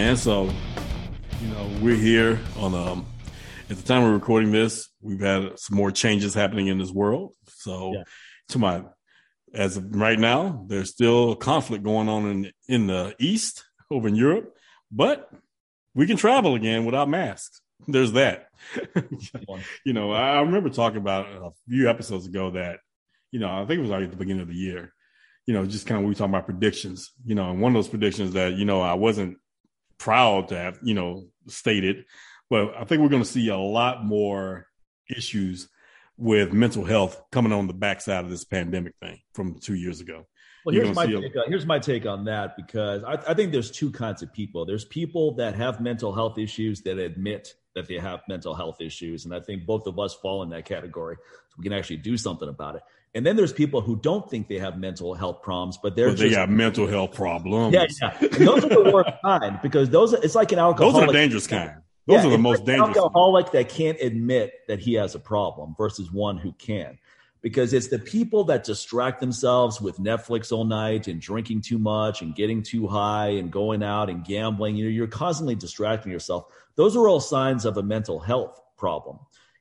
Man. So, you know, we're here on um at the time we're recording this, we've had some more changes happening in this world. So, yeah. to my as of right now, there's still conflict going on in in the east over in Europe, but we can travel again without masks. There's that. you know, I remember talking about a few episodes ago that, you know, I think it was already at the beginning of the year, you know, just kind of we were talking about predictions, you know, and one of those predictions that, you know, I wasn't proud to have, you know, stated. But I think we're going to see a lot more issues with mental health coming on the backside of this pandemic thing from two years ago. Well, here's my, take on, here's my take on that because I, I think there's two kinds of people. There's people that have mental health issues that admit that they have mental health issues. And I think both of us fall in that category. So we can actually do something about it. And then there's people who don't think they have mental health problems, but they're but they got mental health problems. Yeah, yeah. And those are the worst kind because those are, it's like an alcoholic. Those are the dangerous kind. Those yeah, are the most like dangerous. alcoholic that can't admit that he has a problem versus one who can. Because it's the people that distract themselves with Netflix all night and drinking too much and getting too high and going out and gambling. You know, you're constantly distracting yourself. Those are all signs of a mental health problem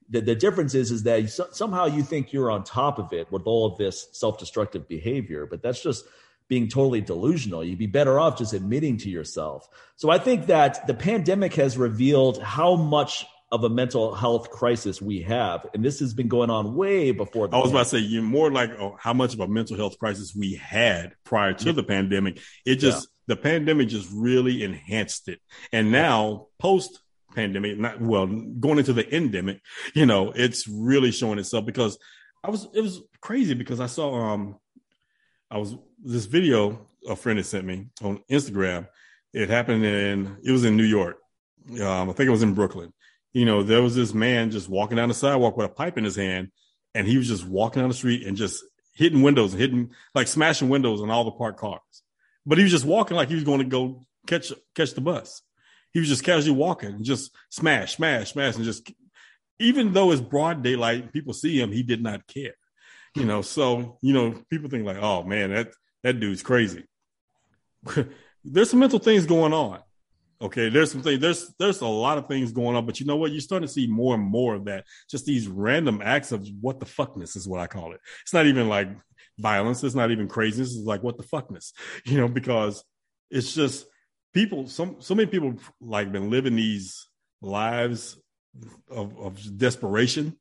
the, the difference is is that somehow you think you're on top of it with all of this self-destructive behavior but that's just being totally delusional you'd be better off just admitting to yourself so i think that the pandemic has revealed how much of a mental health crisis we have and this has been going on way before i was pandemic. about to say you're more like oh, how much of a mental health crisis we had prior to yeah. the pandemic it just yeah. the pandemic just really enhanced it and now post pandemic, not well, going into the endemic, you know, it's really showing itself because I was it was crazy because I saw um I was this video a friend had sent me on Instagram. It happened in it was in New York. Um, I think it was in Brooklyn. You know, there was this man just walking down the sidewalk with a pipe in his hand, and he was just walking down the street and just hitting windows, hitting like smashing windows on all the parked cars. But he was just walking like he was going to go catch catch the bus he was just casually walking, and just smash, smash, smash, and just even though it's broad daylight, people see him, he did not care. You know, so you know, people think like, oh man, that that dude's crazy. there's some mental things going on. Okay, there's some things, there's there's a lot of things going on, but you know what? You're starting to see more and more of that. Just these random acts of what the fuckness is what I call it. It's not even like violence, it's not even craziness, it's like what the fuckness, you know, because it's just people, some so many people like been living these lives of, of desperation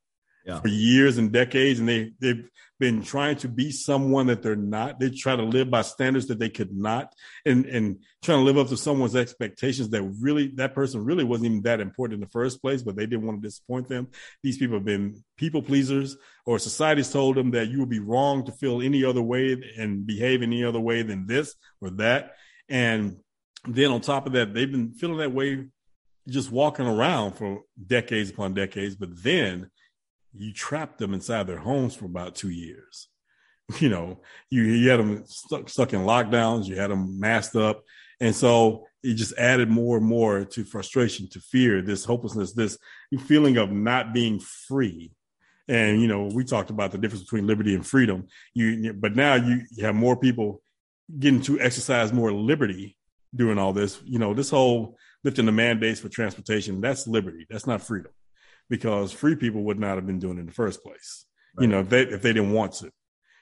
yeah. for years and decades, and they they've been trying to be someone that they're not. They try to live by standards that they could not, and and trying to live up to someone's expectations that really that person really wasn't even that important in the first place, but they didn't want to disappoint them. These people have been people pleasers, or society's told them that you would be wrong to feel any other way and behave any other way than this or that, and then on top of that, they've been feeling that way just walking around for decades upon decades. But then you trap them inside their homes for about two years. You know, you, you had them stuck, stuck in lockdowns, you had them masked up. And so it just added more and more to frustration, to fear, this hopelessness, this feeling of not being free. And, you know, we talked about the difference between liberty and freedom. You, but now you have more people getting to exercise more liberty doing all this. You know, this whole lifting the mandates for transportation, that's liberty. That's not freedom because free people would not have been doing it in the first place. Right. You know, if they, if they didn't want to,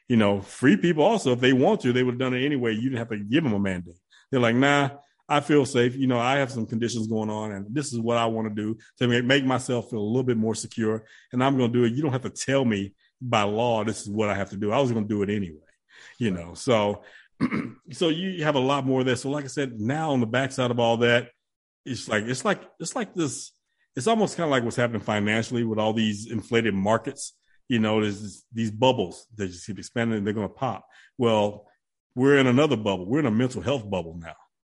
you know, free people also, if they want to, they would have done it anyway. You didn't have to give them a mandate. They're like, nah, I feel safe. You know, I have some conditions going on and this is what I want to do to make myself feel a little bit more secure. And I'm going to do it. You don't have to tell me by law, this is what I have to do. I was going to do it anyway, you know? So so you have a lot more of that. So, like I said, now on the backside of all that, it's like it's like it's like this. It's almost kind of like what's happening financially with all these inflated markets. You know, there's this, these bubbles that just keep expanding. and They're going to pop. Well, we're in another bubble. We're in a mental health bubble now.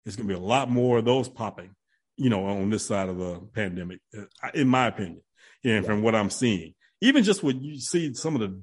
It's going to be a lot more of those popping. You know, on this side of the pandemic, uh, in my opinion, and from what I'm seeing, even just what you see some of the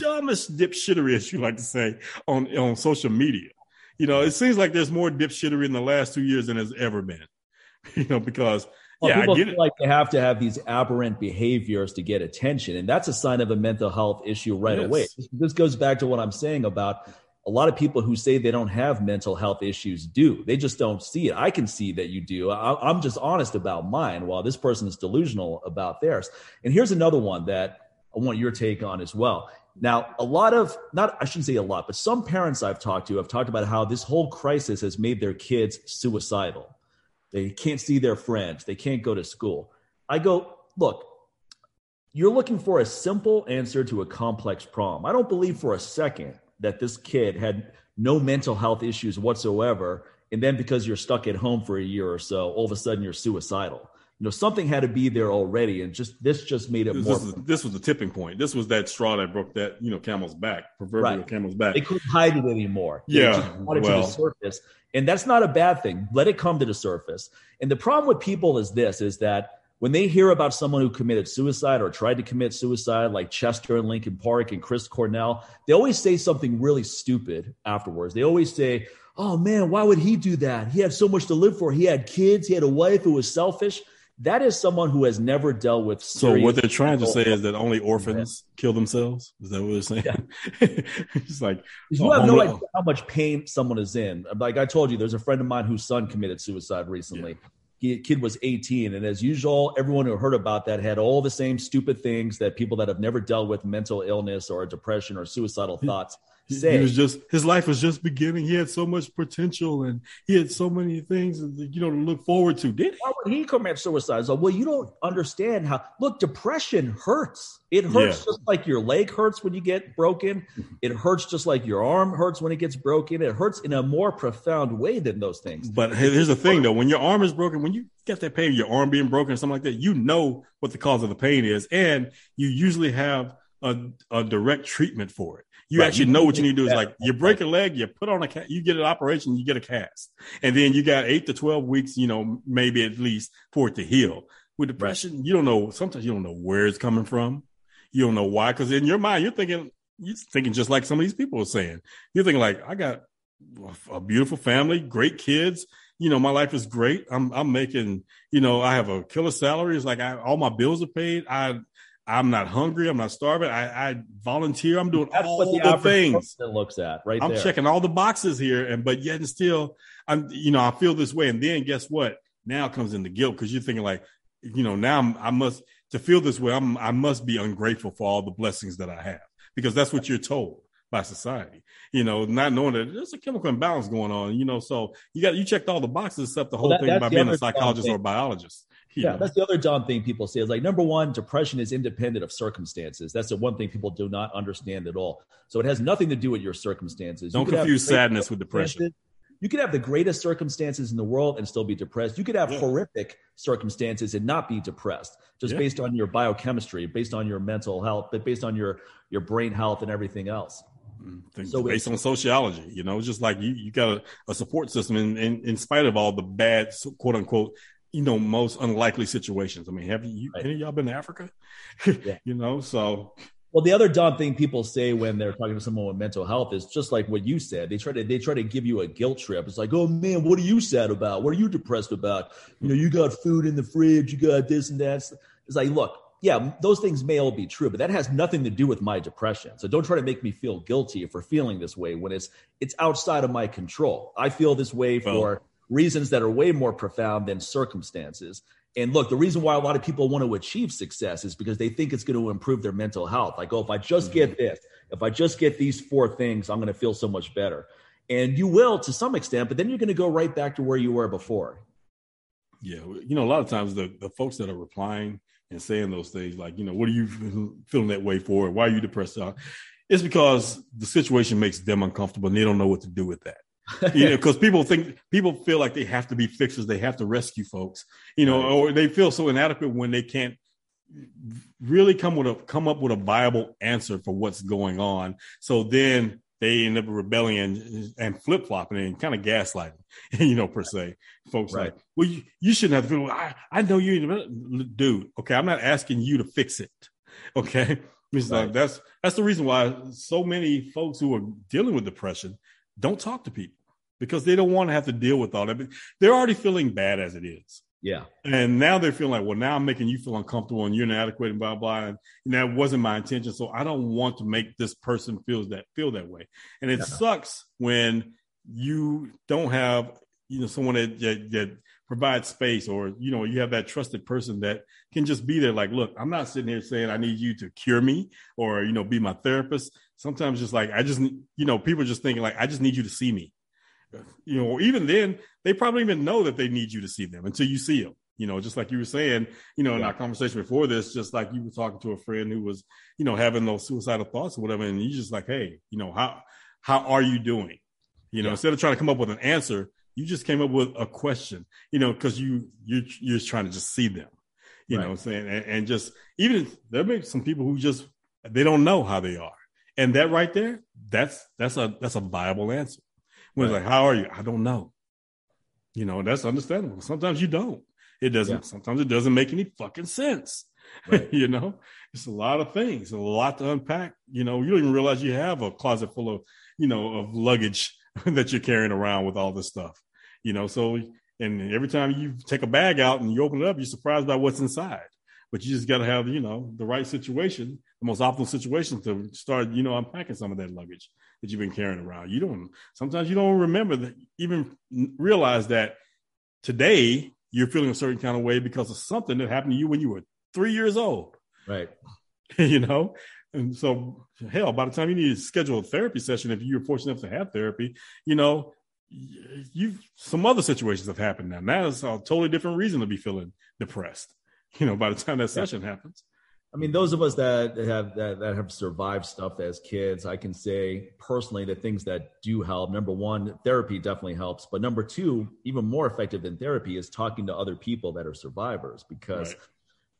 dumbest dipshittery, as you like to say, on on social media. You know, it seems like there's more dipshittery in the last two years than there's ever been. You know, because well, yeah, people feel it. like they have to have these aberrant behaviors to get attention, and that's a sign of a mental health issue right yes. away. This goes back to what I'm saying about a lot of people who say they don't have mental health issues do. They just don't see it. I can see that you do. I, am just honest about mine, while this person is delusional about theirs. And here's another one that I want your take on as well. Now, a lot of, not, I shouldn't say a lot, but some parents I've talked to have talked about how this whole crisis has made their kids suicidal. They can't see their friends, they can't go to school. I go, look, you're looking for a simple answer to a complex problem. I don't believe for a second that this kid had no mental health issues whatsoever. And then because you're stuck at home for a year or so, all of a sudden you're suicidal you know something had to be there already and just this just made it this, more this, this, was the tipping point. This was that straw that broke that you know camel's back proverbial right. camel's back. They couldn't hide it anymore. Yeah just wanted well. to the surface and that's not a bad thing. Let it come to the surface. And the problem with people is this is that when they hear about someone who committed suicide or tried to commit suicide like chester and Linkin Park and chris cornell they always say something really stupid afterwards. They always say oh man why would he do that? He had so much to live for. He had kids. He had a wife who was selfish that is someone who has never dealt with. So what they're trying to say is that only orphans kill themselves. Is that what they're saying? Yeah. it's like you have oh, no idea how much pain someone is in. Like I told you, there's a friend of mine whose son committed suicide recently. Yeah. He, kid was 18, and as usual, everyone who heard about that had all the same stupid things that people that have never dealt with mental illness or depression or suicidal thoughts say. He was just his life was just beginning. He had so much potential and he had so many things you know to look forward to. Did he? Why would he commit suicide? So, well, you don't understand how. Look, depression hurts. It hurts yeah. just like your leg hurts when you get broken. Mm-hmm. It hurts just like your arm hurts when it gets broken. It hurts in a more profound way than those things. But here's the thing, though: when your arm is broken, when you get that pain, your arm being broken or something like that, you know what the cause of the pain is, and you usually have a, a direct treatment for it. You right. actually know what you need to do is like you break a leg, you put on a ca- you get an operation, you get a cast, and then you got eight to twelve weeks, you know, maybe at least for it to heal. With depression, right. you don't know. Sometimes you don't know where it's coming from. You don't know why, because in your mind you're thinking you're thinking just like some of these people are saying. You're thinking like, I got a beautiful family, great kids. You know, my life is great. I'm I'm making, you know, I have a killer salary. It's like I, all my bills are paid. I I'm not hungry. I'm not starving. I, I volunteer. I'm doing That's all the, the things. looks at right. I'm there. checking all the boxes here, and but yet and still, I'm you know I feel this way. And then guess what? Now comes in the guilt because you're thinking like, you know, now I'm, I must to feel this way. I'm I must be ungrateful for all the blessings that I have because that's what you're told by society. You know, not knowing that there's a chemical imbalance going on. You know, so you got you checked all the boxes except the whole well, that, thing about being a psychologist or a biologist. Yeah, that's the other dumb thing people say is like number one, depression is independent of circumstances. That's the one thing people do not understand at all. So it has nothing to do with your circumstances. Don't confuse sadness with depression. You could have the greatest circumstances in the world and still be depressed. You could have yeah. horrific circumstances and not be depressed, just yeah. based on your biochemistry, based on your mental health, but based on your your brain health and everything else. Mm, so based on sociology, you know, it's just like you, you got a, a support system in, in, in spite of all the bad quote unquote you know, most unlikely situations. I mean, have you right. any of y'all been to Africa? Yeah. you know, so well, the other dumb thing people say when they're talking to someone with mental health is just like what you said. They try to they try to give you a guilt trip. It's like, oh man, what are you sad about? What are you depressed about? You know, you got food in the fridge, you got this and that. It's like, look, yeah, those things may all be true, but that has nothing to do with my depression. So don't try to make me feel guilty for feeling this way when it's it's outside of my control. I feel this way for reasons that are way more profound than circumstances. And look, the reason why a lot of people want to achieve success is because they think it's going to improve their mental health. Like, oh, if I just get mm-hmm. this, if I just get these four things, I'm going to feel so much better. And you will to some extent, but then you're going to go right back to where you were before. Yeah. You know, a lot of times the, the folks that are replying and saying those things, like, you know, what are you feeling that way for? Why are you depressed? It's because the situation makes them uncomfortable and they don't know what to do with that you know, because people think people feel like they have to be fixers, they have to rescue folks, you know, right. or they feel so inadequate when they can't really come with a come up with a viable answer for what's going on. So then they end up rebelling and, and flip flopping and kind of gaslighting, you know, per se. Folks right. like, well, you, you shouldn't have to feel. I, I know you, dude. Okay, I'm not asking you to fix it. Okay, right. like, that's that's the reason why so many folks who are dealing with depression don't talk to people because they don't want to have to deal with all that. They're already feeling bad as it is. Yeah. And now they're feeling like, well, now I'm making you feel uncomfortable and you're inadequate and blah blah. And, and that wasn't my intention. So I don't want to make this person feel that feel that way. And it yeah. sucks when you don't have you know someone that, that, that provides space or you know you have that trusted person that can just be there like look i'm not sitting here saying i need you to cure me or you know be my therapist sometimes just like i just you know people just thinking like i just need you to see me you know even then they probably even know that they need you to see them until you see them you know just like you were saying you know in our conversation before this just like you were talking to a friend who was you know having those suicidal thoughts or whatever and you just like hey you know how how are you doing you know yeah. instead of trying to come up with an answer you just came up with a question, you know, because you you you're just trying to just see them, you right. know, what I'm saying, and, and just even there may be some people who just they don't know how they are, and that right there, that's that's a that's a viable answer. When it's like, how are you? I don't know. You know, that's understandable. Sometimes you don't. It doesn't. Yeah. Sometimes it doesn't make any fucking sense. Right. you know, it's a lot of things, a lot to unpack. You know, you don't even realize you have a closet full of, you know, of luggage that you're carrying around with all this stuff. You know, so and every time you take a bag out and you open it up, you're surprised by what's inside. But you just got to have, you know, the right situation, the most optimal situation to start, you know, unpacking some of that luggage that you've been carrying around. You don't sometimes you don't remember that, even realize that today you're feeling a certain kind of way because of something that happened to you when you were three years old. Right. you know, and so, hell, by the time you need to schedule a therapy session, if you're fortunate enough to have therapy, you know, you've some other situations have happened now. Now it's a totally different reason to be feeling depressed. You know, by the time that session happens. I mean, those of us that have that, that have survived stuff as kids, I can say personally the things that do help. Number one, therapy definitely helps. But number two, even more effective than therapy is talking to other people that are survivors because right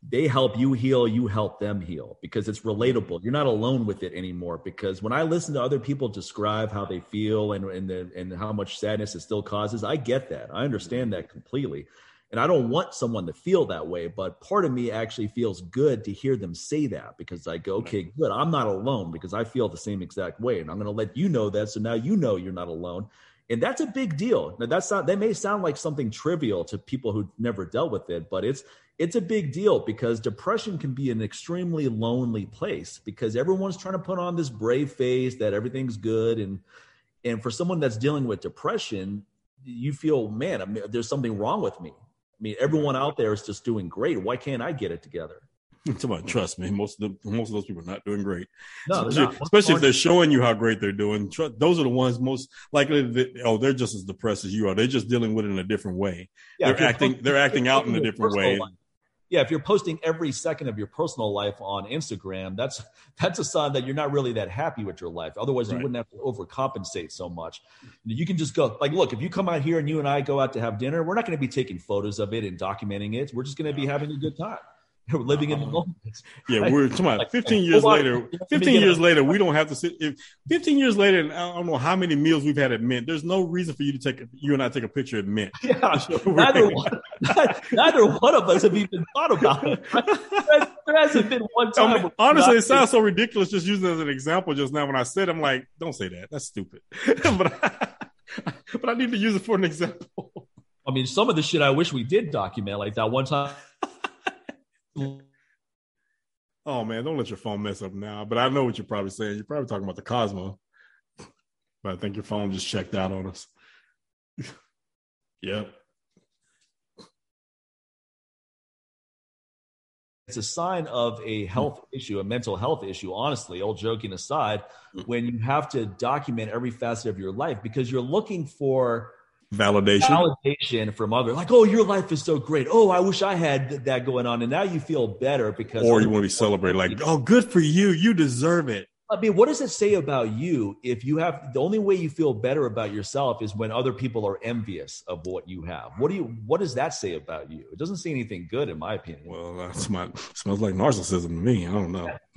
they help you heal, you help them heal because it's relatable. You're not alone with it anymore. Because when I listen to other people describe how they feel and and, the, and how much sadness it still causes, I get that. I understand that completely. And I don't want someone to feel that way, but part of me actually feels good to hear them say that because I go, okay, good. I'm not alone because I feel the same exact way. And I'm going to let you know that. So now you know you're not alone. And that's a big deal. Now that's not, that may sound like something trivial to people who never dealt with it, but it's, it's a big deal because depression can be an extremely lonely place because everyone's trying to put on this brave face that everything's good and and for someone that's dealing with depression you feel man I mean, there's something wrong with me i mean everyone out there is just doing great why can't i get it together Somebody, trust me, most of the most of those people are not doing great. No, especially, especially if they're showing you how great they're doing. Those are the ones most likely. That, oh, they're just as depressed as you are. They're just dealing with it in a different way. Yeah, they're acting. They're acting out in a different way. Life yeah, if you're posting every second of your personal life on Instagram, that's that's a sign that you're not really that happy with your life. Otherwise, right. you wouldn't have to overcompensate so much. You can just go like, look, if you come out here and you and I go out to have dinner, we're not going to be taking photos of it and documenting it. We're just going to be having a good time. We're living in the uh-huh. moment. Yeah, right? we're talking about 15 years later. 15 years later, we don't have to sit. If 15 years later, and I don't know how many meals we've had at Mint. There's no reason for you to take you and I take a picture at Mint. Yeah, neither one, neither one of us have even thought about it. There hasn't been one time. I mean, honestly, it sounds so ridiculous just using it as an example just now. When I said, I'm like, don't say that. That's stupid. but I, but I need to use it for an example. I mean, some of the shit I wish we did document, like that one time Oh man, don't let your phone mess up now. But I know what you're probably saying. You're probably talking about the Cosmo. But I think your phone just checked out on us. yep. It's a sign of a health issue, a mental health issue, honestly, all joking aside, hmm. when you have to document every facet of your life because you're looking for validation? Validation from others like oh your life is so great. Oh i wish i had that going on. And now you feel better because or you want to be celebrated like oh good for you. You deserve it. I mean what does it say about you if you have the only way you feel better about yourself is when other people are envious of what you have? What do you what does that say about you? It doesn't say anything good in my opinion. Well uh, that's my smells like narcissism to me. I don't know.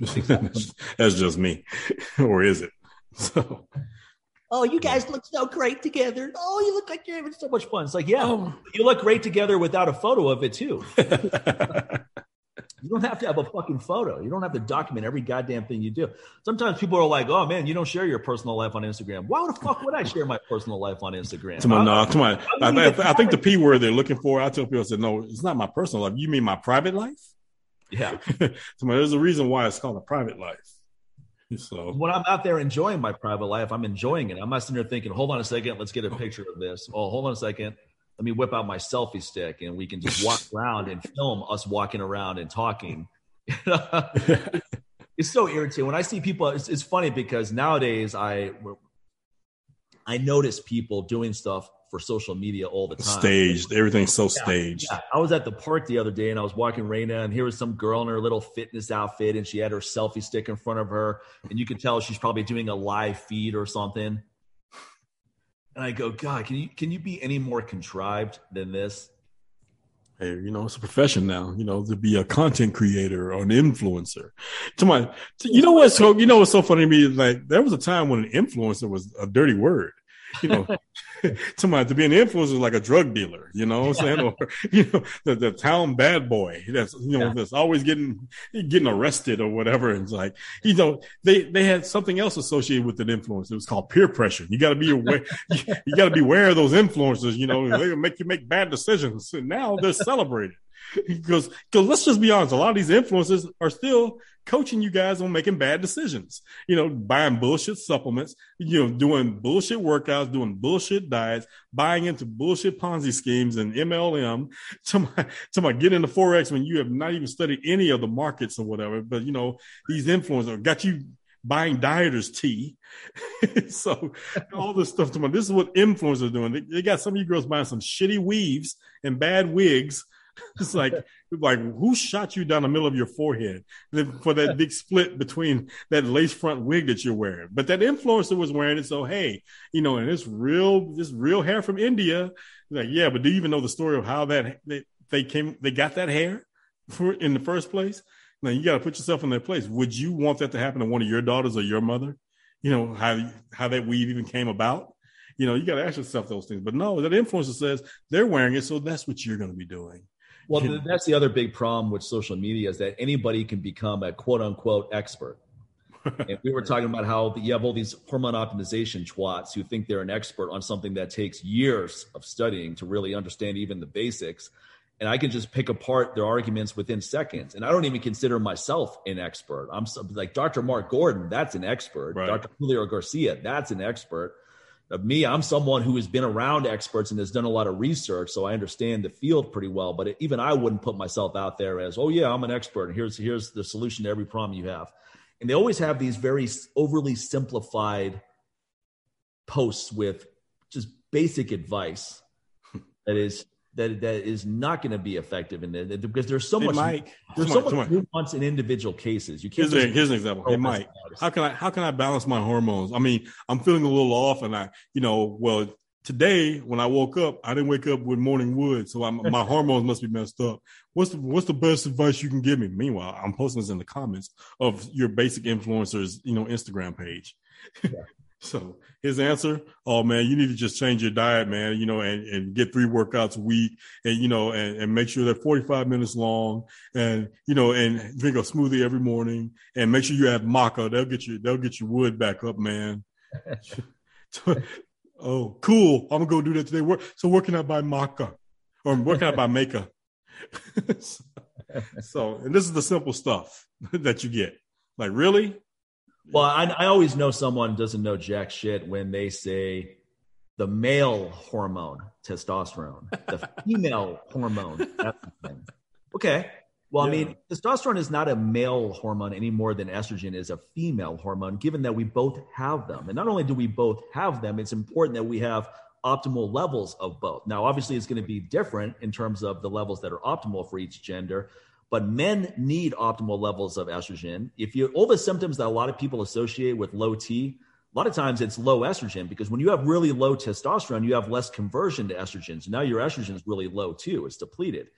That's just me. Or is it? So Oh, you guys look so great together. Oh, you look like you're having so much fun. It's like, yeah, oh. you look great together without a photo of it too. You don't have to have a fucking photo. You don't have to document every goddamn thing you do. Sometimes people are like, "Oh man, you don't share your personal life on Instagram." Why the fuck would I share my personal life on Instagram? Come on, no, come on. I, I, I, think the p word they're looking for. I tell people, I said, "No, it's not my personal life. You mean my private life?" Yeah. so there's a reason why it's called a private life. So when I'm out there enjoying my private life, I'm enjoying it. I'm not sitting there thinking, "Hold on a second, let's get a oh. picture of this." Oh, hold on a second let me whip out my selfie stick and we can just walk around and film us walking around and talking. it's so irritating when I see people. It's, it's funny because nowadays I I notice people doing stuff for social media all the time. Staged, everything's so yeah, staged. Yeah. I was at the park the other day and I was walking Raina, and here was some girl in her little fitness outfit, and she had her selfie stick in front of her, and you could tell she's probably doing a live feed or something. And I go, God, can you can you be any more contrived than this? Hey, you know, it's a profession now, you know, to be a content creator or an influencer. To my, you know what's so, you know what's so funny to me? Like there was a time when an influencer was a dirty word you know, to to be an influencer like a drug dealer, you know what I'm saying? Or you know, the, the town bad boy that's you know, yeah. that's always getting getting arrested or whatever. And it's like, you know, they they had something else associated with an influence. It was called peer pressure. You gotta be aware you, you gotta be aware of those influencers, you know, they make you make bad decisions. And now they're celebrated. because because let's just be honest, a lot of these influencers are still coaching you guys on making bad decisions. You know, buying bullshit supplements, you know, doing bullshit workouts, doing bullshit diets, buying into bullshit Ponzi schemes and MLM. To my to my get into forex when you have not even studied any of the markets or whatever. But you know, these influencers got you buying dieters tea. so all this stuff to my this is what influencers are doing. They, they got some of you girls buying some shitty weaves and bad wigs it's like like who shot you down the middle of your forehead for that big split between that lace front wig that you're wearing. But that influencer was wearing it, so hey, you know, and it's real, this real hair from India. Like, yeah, but do you even know the story of how that they, they came, they got that hair for in the first place? Now you got to put yourself in their place. Would you want that to happen to one of your daughters or your mother? You know how how that weave even came about. You know, you got to ask yourself those things. But no, that influencer says they're wearing it, so that's what you're going to be doing. Well, that's the other big problem with social media is that anybody can become a quote unquote expert. and we were talking about how you have all these hormone optimization twats who think they're an expert on something that takes years of studying to really understand even the basics. And I can just pick apart their arguments within seconds. And I don't even consider myself an expert. I'm like Dr. Mark Gordon, that's an expert. Right. Dr. Julio Garcia, that's an expert me, I'm someone who has been around experts and has done a lot of research, so I understand the field pretty well. But even I wouldn't put myself out there as, "Oh yeah, I'm an expert. And here's here's the solution to every problem you have." And they always have these very overly simplified posts with just basic advice that is that that is not going to be effective in it because there's so much Mike, there's so much nuance in individual cases. You can't. Here's, here's an example. Hey Mike, how can I how can I balance my hormones? I mean, I'm feeling a little off, and I you know well today when I woke up, I didn't wake up with morning wood, so I'm, my hormones must be messed up. What's the what's the best advice you can give me? Meanwhile, I'm posting this in the comments of your basic influencers, you know, Instagram page. Yeah. So his answer, oh man, you need to just change your diet, man, you know, and, and get three workouts a week and, you know, and, and make sure they're 45 minutes long and, you know, and drink a smoothie every morning and make sure you add maca. They'll get you, they'll get your wood back up, man. oh, cool. I'm gonna go do that today. So where can I buy maca or where can I buy maca? so, and this is the simple stuff that you get. Like, really? Well, I, I always know someone doesn't know jack shit when they say the male hormone, testosterone, the female hormone. Okay. Well, yeah. I mean, testosterone is not a male hormone any more than estrogen is a female hormone, given that we both have them. And not only do we both have them, it's important that we have optimal levels of both. Now, obviously, it's going to be different in terms of the levels that are optimal for each gender, but men need optimal levels of estrogen. If you all the symptoms that a lot of people associate with low T, a lot of times it's low estrogen because when you have really low testosterone, you have less conversion to estrogen. So now your estrogen is really low too. It's depleted.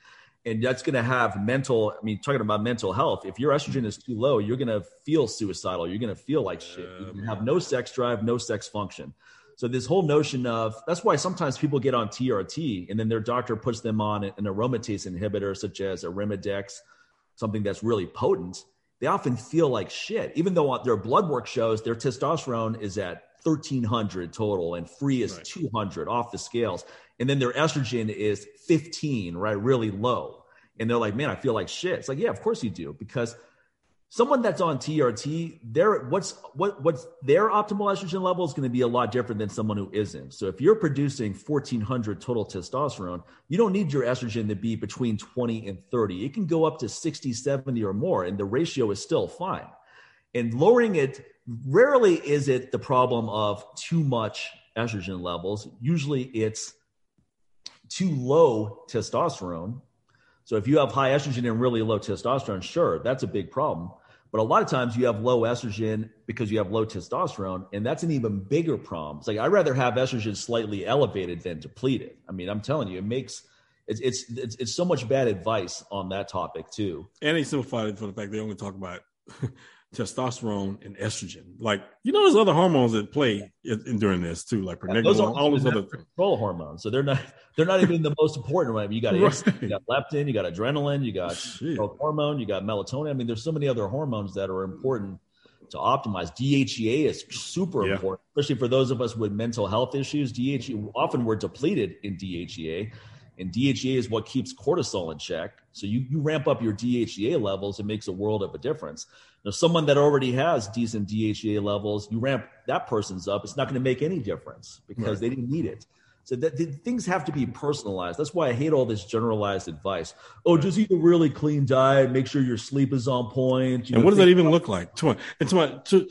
And that's going to have mental, I mean, talking about mental health, if your estrogen is too low, you're going to feel suicidal. You're going to feel like shit. You oh, have no sex drive, no sex function. So this whole notion of that's why sometimes people get on TRT and then their doctor puts them on an aromatase inhibitor such as Arimidex something that's really potent, they often feel like shit. Even though their blood work shows their testosterone is at 1300 total and free is right. 200 off the scales. And then their estrogen is 15, right? Really low. And they're like, man, I feel like shit. It's like, yeah, of course you do. Because someone that's on TRT, their what's what what's their optimal estrogen level is going to be a lot different than someone who isn't. So if you're producing 1400 total testosterone, you don't need your estrogen to be between 20 and 30. It can go up to 60, 70 or more and the ratio is still fine. And lowering it rarely is it the problem of too much estrogen levels. Usually it's too low testosterone so if you have high estrogen and really low testosterone, sure, that's a big problem. But a lot of times you have low estrogen because you have low testosterone, and that's an even bigger problem. It's like I'd rather have estrogen slightly elevated than depleted. I mean, I'm telling you, it makes it's it's it's, it's so much bad advice on that topic too. And they simplified it for the fact they only talk about testosterone and estrogen. Like you know, there's other hormones that play in, in during this too, like pregnenolone, those are all those other control hormones. So they're not they're not even the most important one. You got right. you got leptin, you got adrenaline, you got growth hormone, you got melatonin. I mean, there's so many other hormones that are important to optimize. DHEA is super yeah. important, especially for those of us with mental health issues. DHEA often we're depleted in DHEA. And DHEA is what keeps cortisol in check. So you, you ramp up your DHEA levels, it makes a world of a difference. Now, someone that already has decent DHEA levels, you ramp that person's up, it's not going to make any difference because right. they didn't need it. So that, the, things have to be personalized. That's why I hate all this generalized advice. Oh, just eat a really clean diet. Make sure your sleep is on point. and know, what does that even look like? To, and to, to,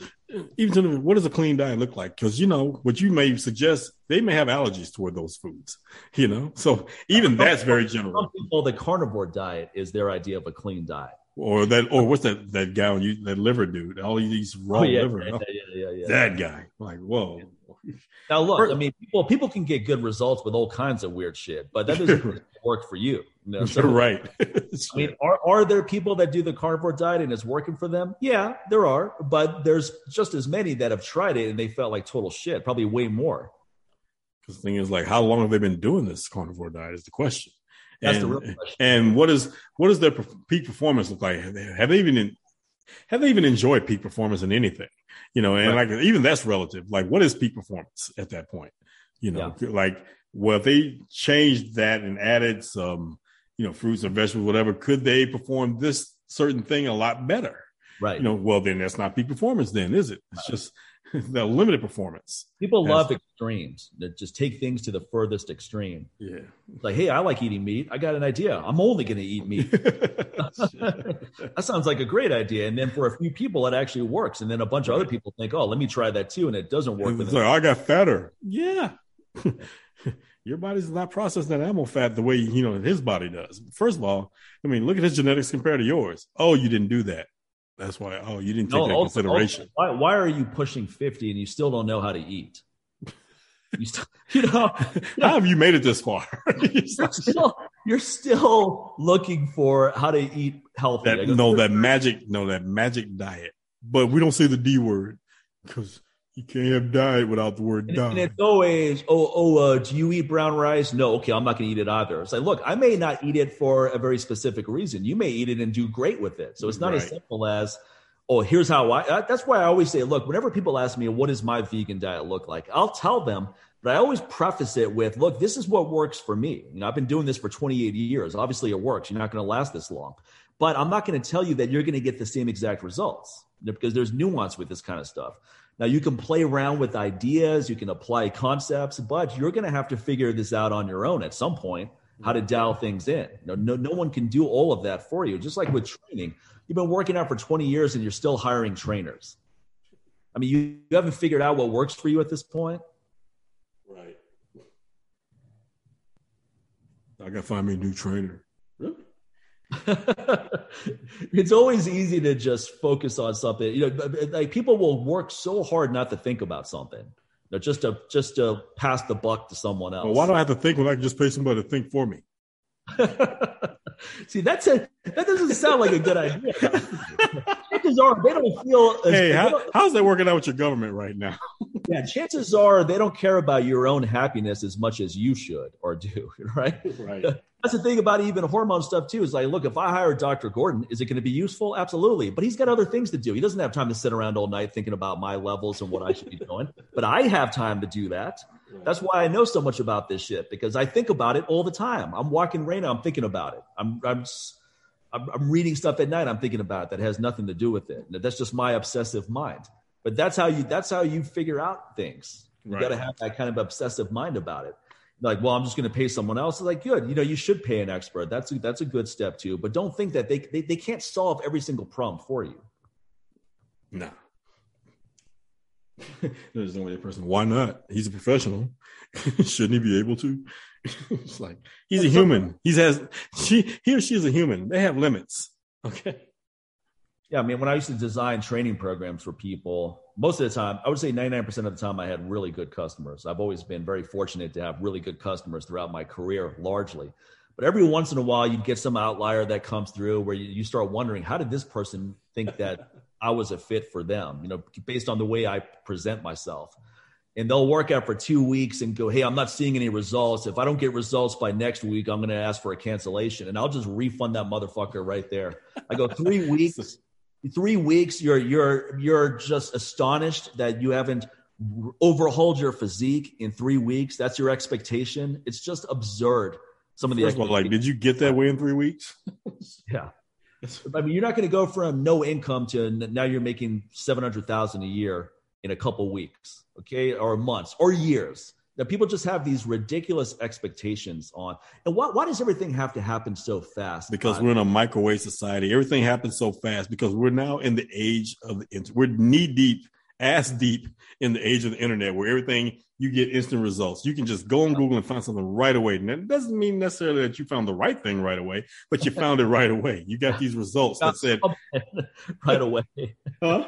even to what does a clean diet look like? Because you know what you may suggest, they may have allergies toward those foods. You know, so even that's very general. Some people, the carnivore diet is their idea of a clean diet or that, or what's that that guy you that liver dude? All these raw oh, yeah, liver. Yeah, yeah, yeah, That guy, like, whoa. Now look, I mean, people people can get good results with all kinds of weird shit, but that doesn't work for you. you know? so, right. I mean, are are there people that do the carnivore diet and it's working for them? Yeah, there are, but there's just as many that have tried it and they felt like total shit. Probably way more. Because the thing is, like, how long have they been doing this carnivore diet? Is the question. That's and, the real question. And what is what does their peak performance look like? Have they even have they even enjoyed peak performance in anything? You know, and right. like even that's relative. Like, what is peak performance at that point? You know, yeah. like well, if they changed that and added some, you know, fruits or vegetables, whatever, could they perform this certain thing a lot better? Right. You know, well, then that's not peak performance, then, is it? It's right. just the limited performance. People That's, love extremes that just take things to the furthest extreme. Yeah. like, hey, I like eating meat. I got an idea. I'm only going to eat meat. that sounds like a great idea. And then for a few people, it actually works. And then a bunch of other people think, oh, let me try that too. And it doesn't work. It's like, I got fatter. Yeah. Your body's not processing that animal fat the way, you know, his body does. First of all, I mean, look at his genetics compared to yours. Oh, you didn't do that. That's why. Oh, you didn't take no, that also, consideration. Also, why, why are you pushing fifty and you still don't know how to eat? You, still, you know, how have you made it this far? you're, still, you're still looking for how to eat healthy. That, no, that magic, no, that magic diet. But we don't say the D word because you can't have diet without the word and, diet. And it's always, oh, oh, uh, do you eat brown rice? No, okay, I'm not going to eat it either. It's like, look, I may not eat it for a very specific reason. You may eat it and do great with it. So it's not right. as simple as, oh, here's how I. That's why I always say, look, whenever people ask me, what does my vegan diet look like? I'll tell them, but I always preface it with, look, this is what works for me. You know, I've been doing this for 28 years. Obviously, it works. You're not going to last this long, but I'm not going to tell you that you're going to get the same exact results because there's nuance with this kind of stuff. Now, you can play around with ideas, you can apply concepts, but you're going to have to figure this out on your own at some point how to dial things in. No, no, no one can do all of that for you. Just like with training, you've been working out for 20 years and you're still hiring trainers. I mean, you, you haven't figured out what works for you at this point. Right. I got to find me a new trainer. It's always easy to just focus on something. You know, like people will work so hard not to think about something. You know, just to just to pass the buck to someone else. Well, why do I have to think when I can just pay somebody to think for me? See, that's a that doesn't sound like a good idea. chances are they don't feel. Hey, how, how's that working out with your government right now? yeah, chances are they don't care about your own happiness as much as you should or do. Right. Right. That's the thing about even hormone stuff too. Is like, look, if I hire Dr. Gordon, is it going to be useful? Absolutely. But he's got other things to do. He doesn't have time to sit around all night thinking about my levels and what I should be doing. But I have time to do that. That's why I know so much about this shit because I think about it all the time. I'm walking right now. I'm thinking about it. I'm, I'm, I'm reading stuff at night. I'm thinking about it that has nothing to do with it. That's just my obsessive mind. But that's how you, that's how you figure out things. You right. got to have that kind of obsessive mind about it like, well, I'm just going to pay someone else. It's like, good. You know, you should pay an expert. That's a, that's a good step too. But don't think that they, they, they can't solve every single problem for you. No. There's no way a person. Why not? He's a professional. Shouldn't he be able to? it's like he's a human. He has she he or she is a human. They have limits. Okay. Yeah, I mean, when I used to design training programs for people, most of the time, I would say 99% of the time, I had really good customers. I've always been very fortunate to have really good customers throughout my career, largely. But every once in a while, you'd get some outlier that comes through where you, you start wondering, how did this person think that I was a fit for them? You know, based on the way I present myself. And they'll work out for two weeks and go, hey, I'm not seeing any results. If I don't get results by next week, I'm going to ask for a cancellation. And I'll just refund that motherfucker right there. I go, three weeks three weeks you're you're you're just astonished that you haven't overhauled your physique in three weeks. That's your expectation. It's just absurd some of the First of all, like did you get that way in three weeks? Yeah. I mean you're not going to go from no income to now you're making 700000 a year in a couple weeks okay or months or years that people just have these ridiculous expectations on. And why, why does everything have to happen so fast? Because uh, we're in a microwave society. Everything happens so fast because we're now in the age of the internet. We're knee deep, ass deep in the age of the internet where everything you get instant results. You can just go on Google and find something right away. And that doesn't mean necessarily that you found the right thing right away, but you found it right away. You got these results that said right away. Huh?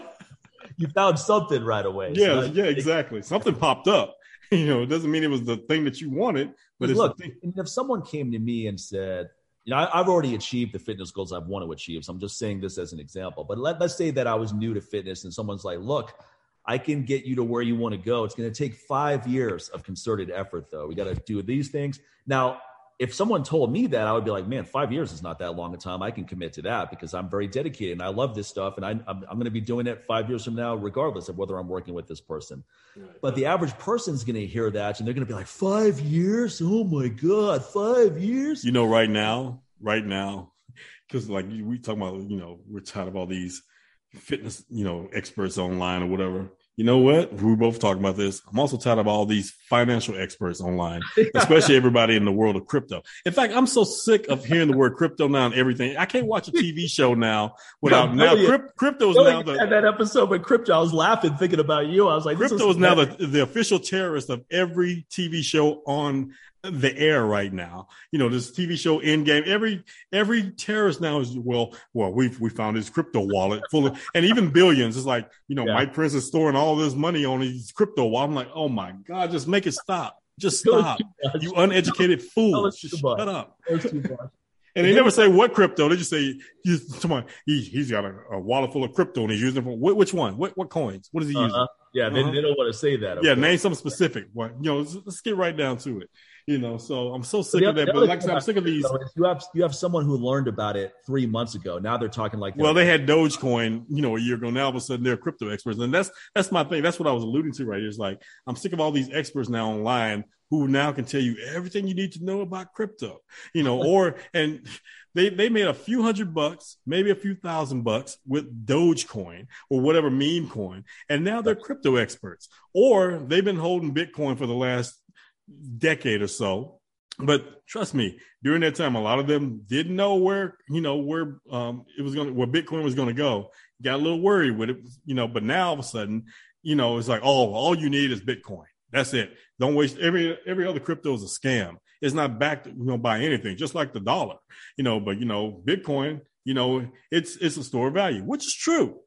You found something right away. Yeah, so yeah, exactly. Something popped up you know, it doesn't mean it was the thing that you wanted. But look, if someone came to me and said, you know, I, have already achieved the fitness goals I want to achieve. So I'm just saying this as an example. But let, let's say that I was new to fitness and someone's like, look, I can get you to where you want to go. It's going to take five years of concerted effort, though. We got to do these things. Now, if someone told me that, I would be like, man, five years is not that long a time. I can commit to that because I'm very dedicated and I love this stuff. And I, am I'm, I'm going to be doing it five years from now, regardless of whether I'm working with this person. Right. But the average person's going to hear that and they're going to be like, five years? Oh my God, five years? You know, right now, right now, because like we talk about, you know, we're tired of all these fitness, you know, experts online or whatever you know what? We both talk about this. I'm also tired of all these financial experts online, especially everybody in the world of crypto. In fact, I'm so sick of hearing the word crypto now and everything. I can't watch a TV show now without now. Crypt, crypto is now the that episode with crypto. I was laughing thinking about you. I was like, crypto is, is now the, the official terrorist of every TV show on the air right now. You know, this TV show Endgame. Every every terrorist now is well, well, we we found his crypto wallet full of, and even billions. It's like you know, yeah. Mike Prince is storing all this money on his crypto wallet. I'm like, oh my god, just make it stop. Just stop. You uneducated fool. Just shut up. And they never say what crypto. They just say he's come He he's got a, a, wallet full of crypto and he's using it for which one? What what coins? What is he uh-huh. using? Yeah, uh-huh. they, they, don't want to say that. Yeah, name something specific. What you know? Let's, let's, get right down to it. You know, so I'm so sick of that. But like I said, I'm sick of these. You have you have someone who learned about it three months ago. Now they're talking like. Well, they had Dogecoin, you know, a year ago. Now all of a sudden they're crypto experts, and that's that's my thing. That's what I was alluding to right here. Is like I'm sick of all these experts now online who now can tell you everything you need to know about crypto. You know, or and they they made a few hundred bucks, maybe a few thousand bucks with Dogecoin or whatever meme coin, and now they're crypto experts. Or they've been holding Bitcoin for the last decade or so. But trust me, during that time, a lot of them didn't know where you know where um, it was going, where Bitcoin was going to go. Got a little worried with it, you know. But now all of a sudden, you know, it's like, oh, all you need is Bitcoin. That's it. Don't waste every every other crypto is a scam. It's not backed, you know, by anything, just like the dollar, you know. But you know, Bitcoin, you know, it's it's a store of value, which is true.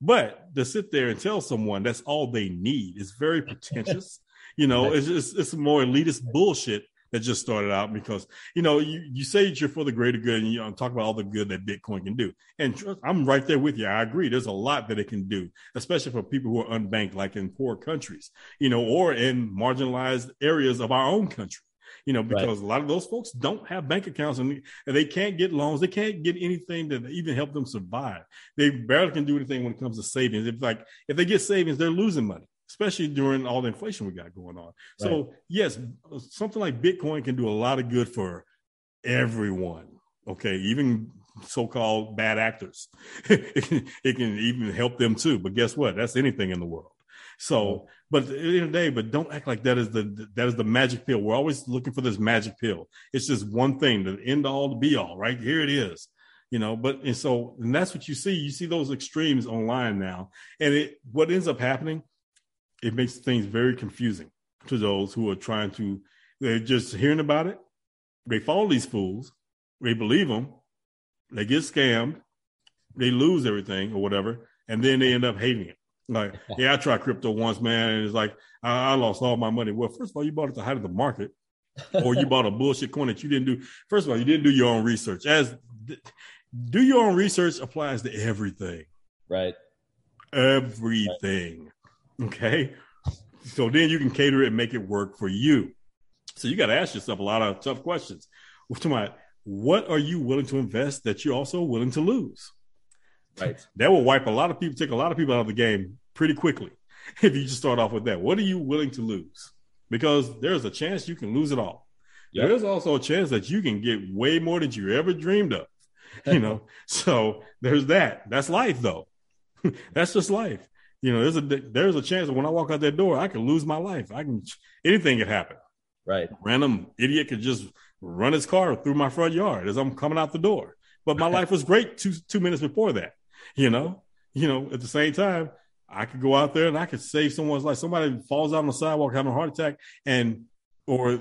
But to sit there and tell someone that's all they need is very pretentious. You know, it's just it's more elitist bullshit that just started out because you know you, you say you're for the greater good and you know, talk about all the good that Bitcoin can do. And I'm right there with you. I agree. There's a lot that it can do, especially for people who are unbanked, like in poor countries, you know, or in marginalized areas of our own country. you know, because right. a lot of those folks don't have bank accounts and they can't get loans. They can't get anything to even help them survive. They barely can do anything when it comes to savings. If like if they get savings, they're losing money, especially during all the inflation we got going on. Right. So yes, something like Bitcoin can do a lot of good for everyone. Okay, even so-called bad actors. it, can, it can even help them too. But guess what? That's anything in the world. So, but at the end of the day, but don't act like that is the that is the magic pill. We're always looking for this magic pill. It's just one thing, the end all, the be all. Right here it is, you know. But and so and that's what you see. You see those extremes online now, and it what ends up happening, it makes things very confusing to those who are trying to. They're just hearing about it. They follow these fools. They believe them. They get scammed. They lose everything or whatever, and then they end up hating it. Like, yeah, I tried crypto once, man, and it's like I, I, lost all my money. Well, first of all, you bought it at the height of the market, or you bought a bullshit coin that you didn't do. First of all, you didn't do your own research. As do your own research applies to everything, right? Everything. Right. Okay. So then you can cater it and make it work for you. So you got to ask yourself a lot of tough questions. What are you willing to invest that you're also willing to lose? Right. That will wipe a lot of people, take a lot of people out of the game pretty quickly. If you just start off with that, what are you willing to lose? Because there's a chance you can lose it all. Yep. There's also a chance that you can get way more than you ever dreamed of. You know, so there's that. That's life, though. That's just life. You know, there's a there's a chance that when I walk out that door, I could lose my life. I can anything could happen. Right. Random idiot could just run his car through my front yard as I'm coming out the door. But my life was great two two minutes before that. You know, you know, at the same time, I could go out there and I could save someone's life. Somebody falls out on the sidewalk having a heart attack and or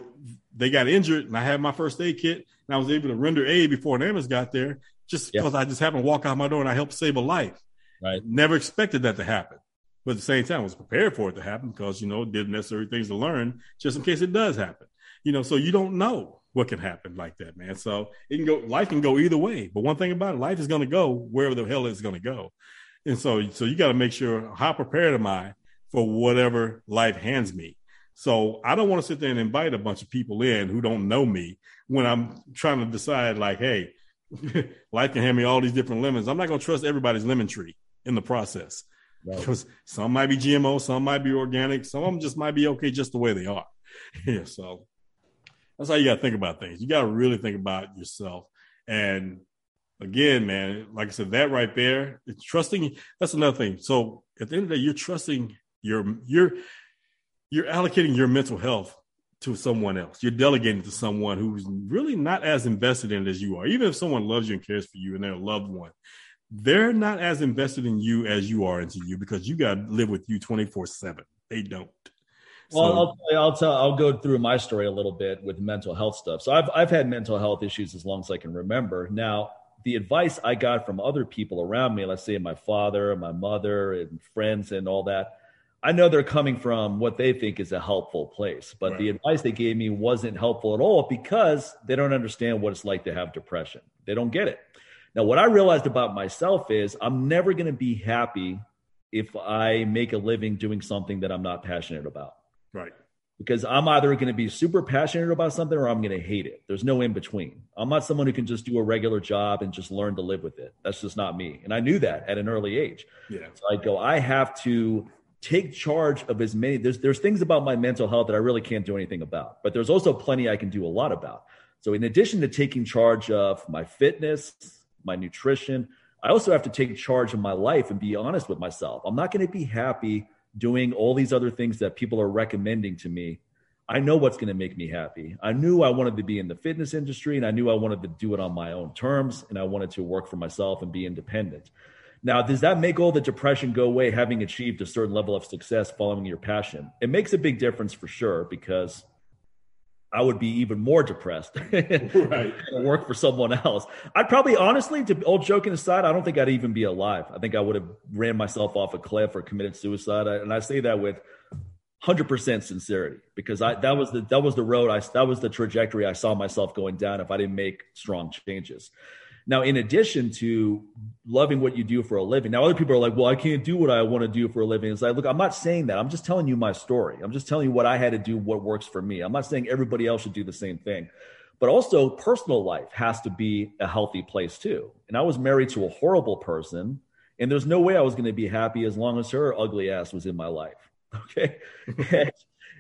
they got injured and I had my first aid kit and I was able to render aid before an ambulance got there just because I just happened to walk out my door and I helped save a life. Right. Never expected that to happen. But at the same time, I was prepared for it to happen because, you know, did necessary things to learn just in case it does happen. You know, so you don't know what can happen like that, man. So it can go, life can go either way. But one thing about it, life is going to go wherever the hell it's going to go. And so, so you got to make sure how prepared am I for whatever life hands me. So I don't want to sit there and invite a bunch of people in who don't know me when I'm trying to decide like, hey, life can hand me all these different lemons. I'm not going to trust everybody's lemon tree in the process right. because some might be GMO, some might be organic, some of them just might be okay just the way they are. yeah. So that's how you got to think about things. You got to really think about yourself. And again, man, like I said, that right there, it's trusting. That's another thing. So at the end of the day, you're trusting your you're you're allocating your mental health to someone else. You're delegating to someone who's really not as invested in it as you are. Even if someone loves you and cares for you and they're a loved one, they're not as invested in you as you are into you because you got to live with you 24 7. They don't. Well, so, I'll, tell, I'll tell. I'll go through my story a little bit with mental health stuff. So I've I've had mental health issues as long as I can remember. Now, the advice I got from other people around me, let's say my father, my mother, and friends, and all that, I know they're coming from what they think is a helpful place. But right. the advice they gave me wasn't helpful at all because they don't understand what it's like to have depression. They don't get it. Now, what I realized about myself is I'm never going to be happy if I make a living doing something that I'm not passionate about. Right. Because I'm either going to be super passionate about something or I'm going to hate it. There's no in between. I'm not someone who can just do a regular job and just learn to live with it. That's just not me. And I knew that at an early age. Yeah. So I go, I have to take charge of as many there's there's things about my mental health that I really can't do anything about. But there's also plenty I can do a lot about. So in addition to taking charge of my fitness, my nutrition, I also have to take charge of my life and be honest with myself. I'm not going to be happy doing all these other things that people are recommending to me, I know what's going to make me happy. I knew I wanted to be in the fitness industry and I knew I wanted to do it on my own terms and I wanted to work for myself and be independent. Now, does that make all the depression go away having achieved a certain level of success following your passion? It makes a big difference for sure because I would be even more depressed right. work for someone else. I'd probably, honestly, to all joking aside, I don't think I'd even be alive. I think I would have ran myself off a cliff or committed suicide. And I say that with hundred percent sincerity because I that was the that was the road I that was the trajectory I saw myself going down if I didn't make strong changes. Now, in addition to loving what you do for a living, now other people are like, well, I can't do what I want to do for a living. It's like, look, I'm not saying that. I'm just telling you my story. I'm just telling you what I had to do, what works for me. I'm not saying everybody else should do the same thing. But also, personal life has to be a healthy place too. And I was married to a horrible person, and there's no way I was going to be happy as long as her ugly ass was in my life. Okay.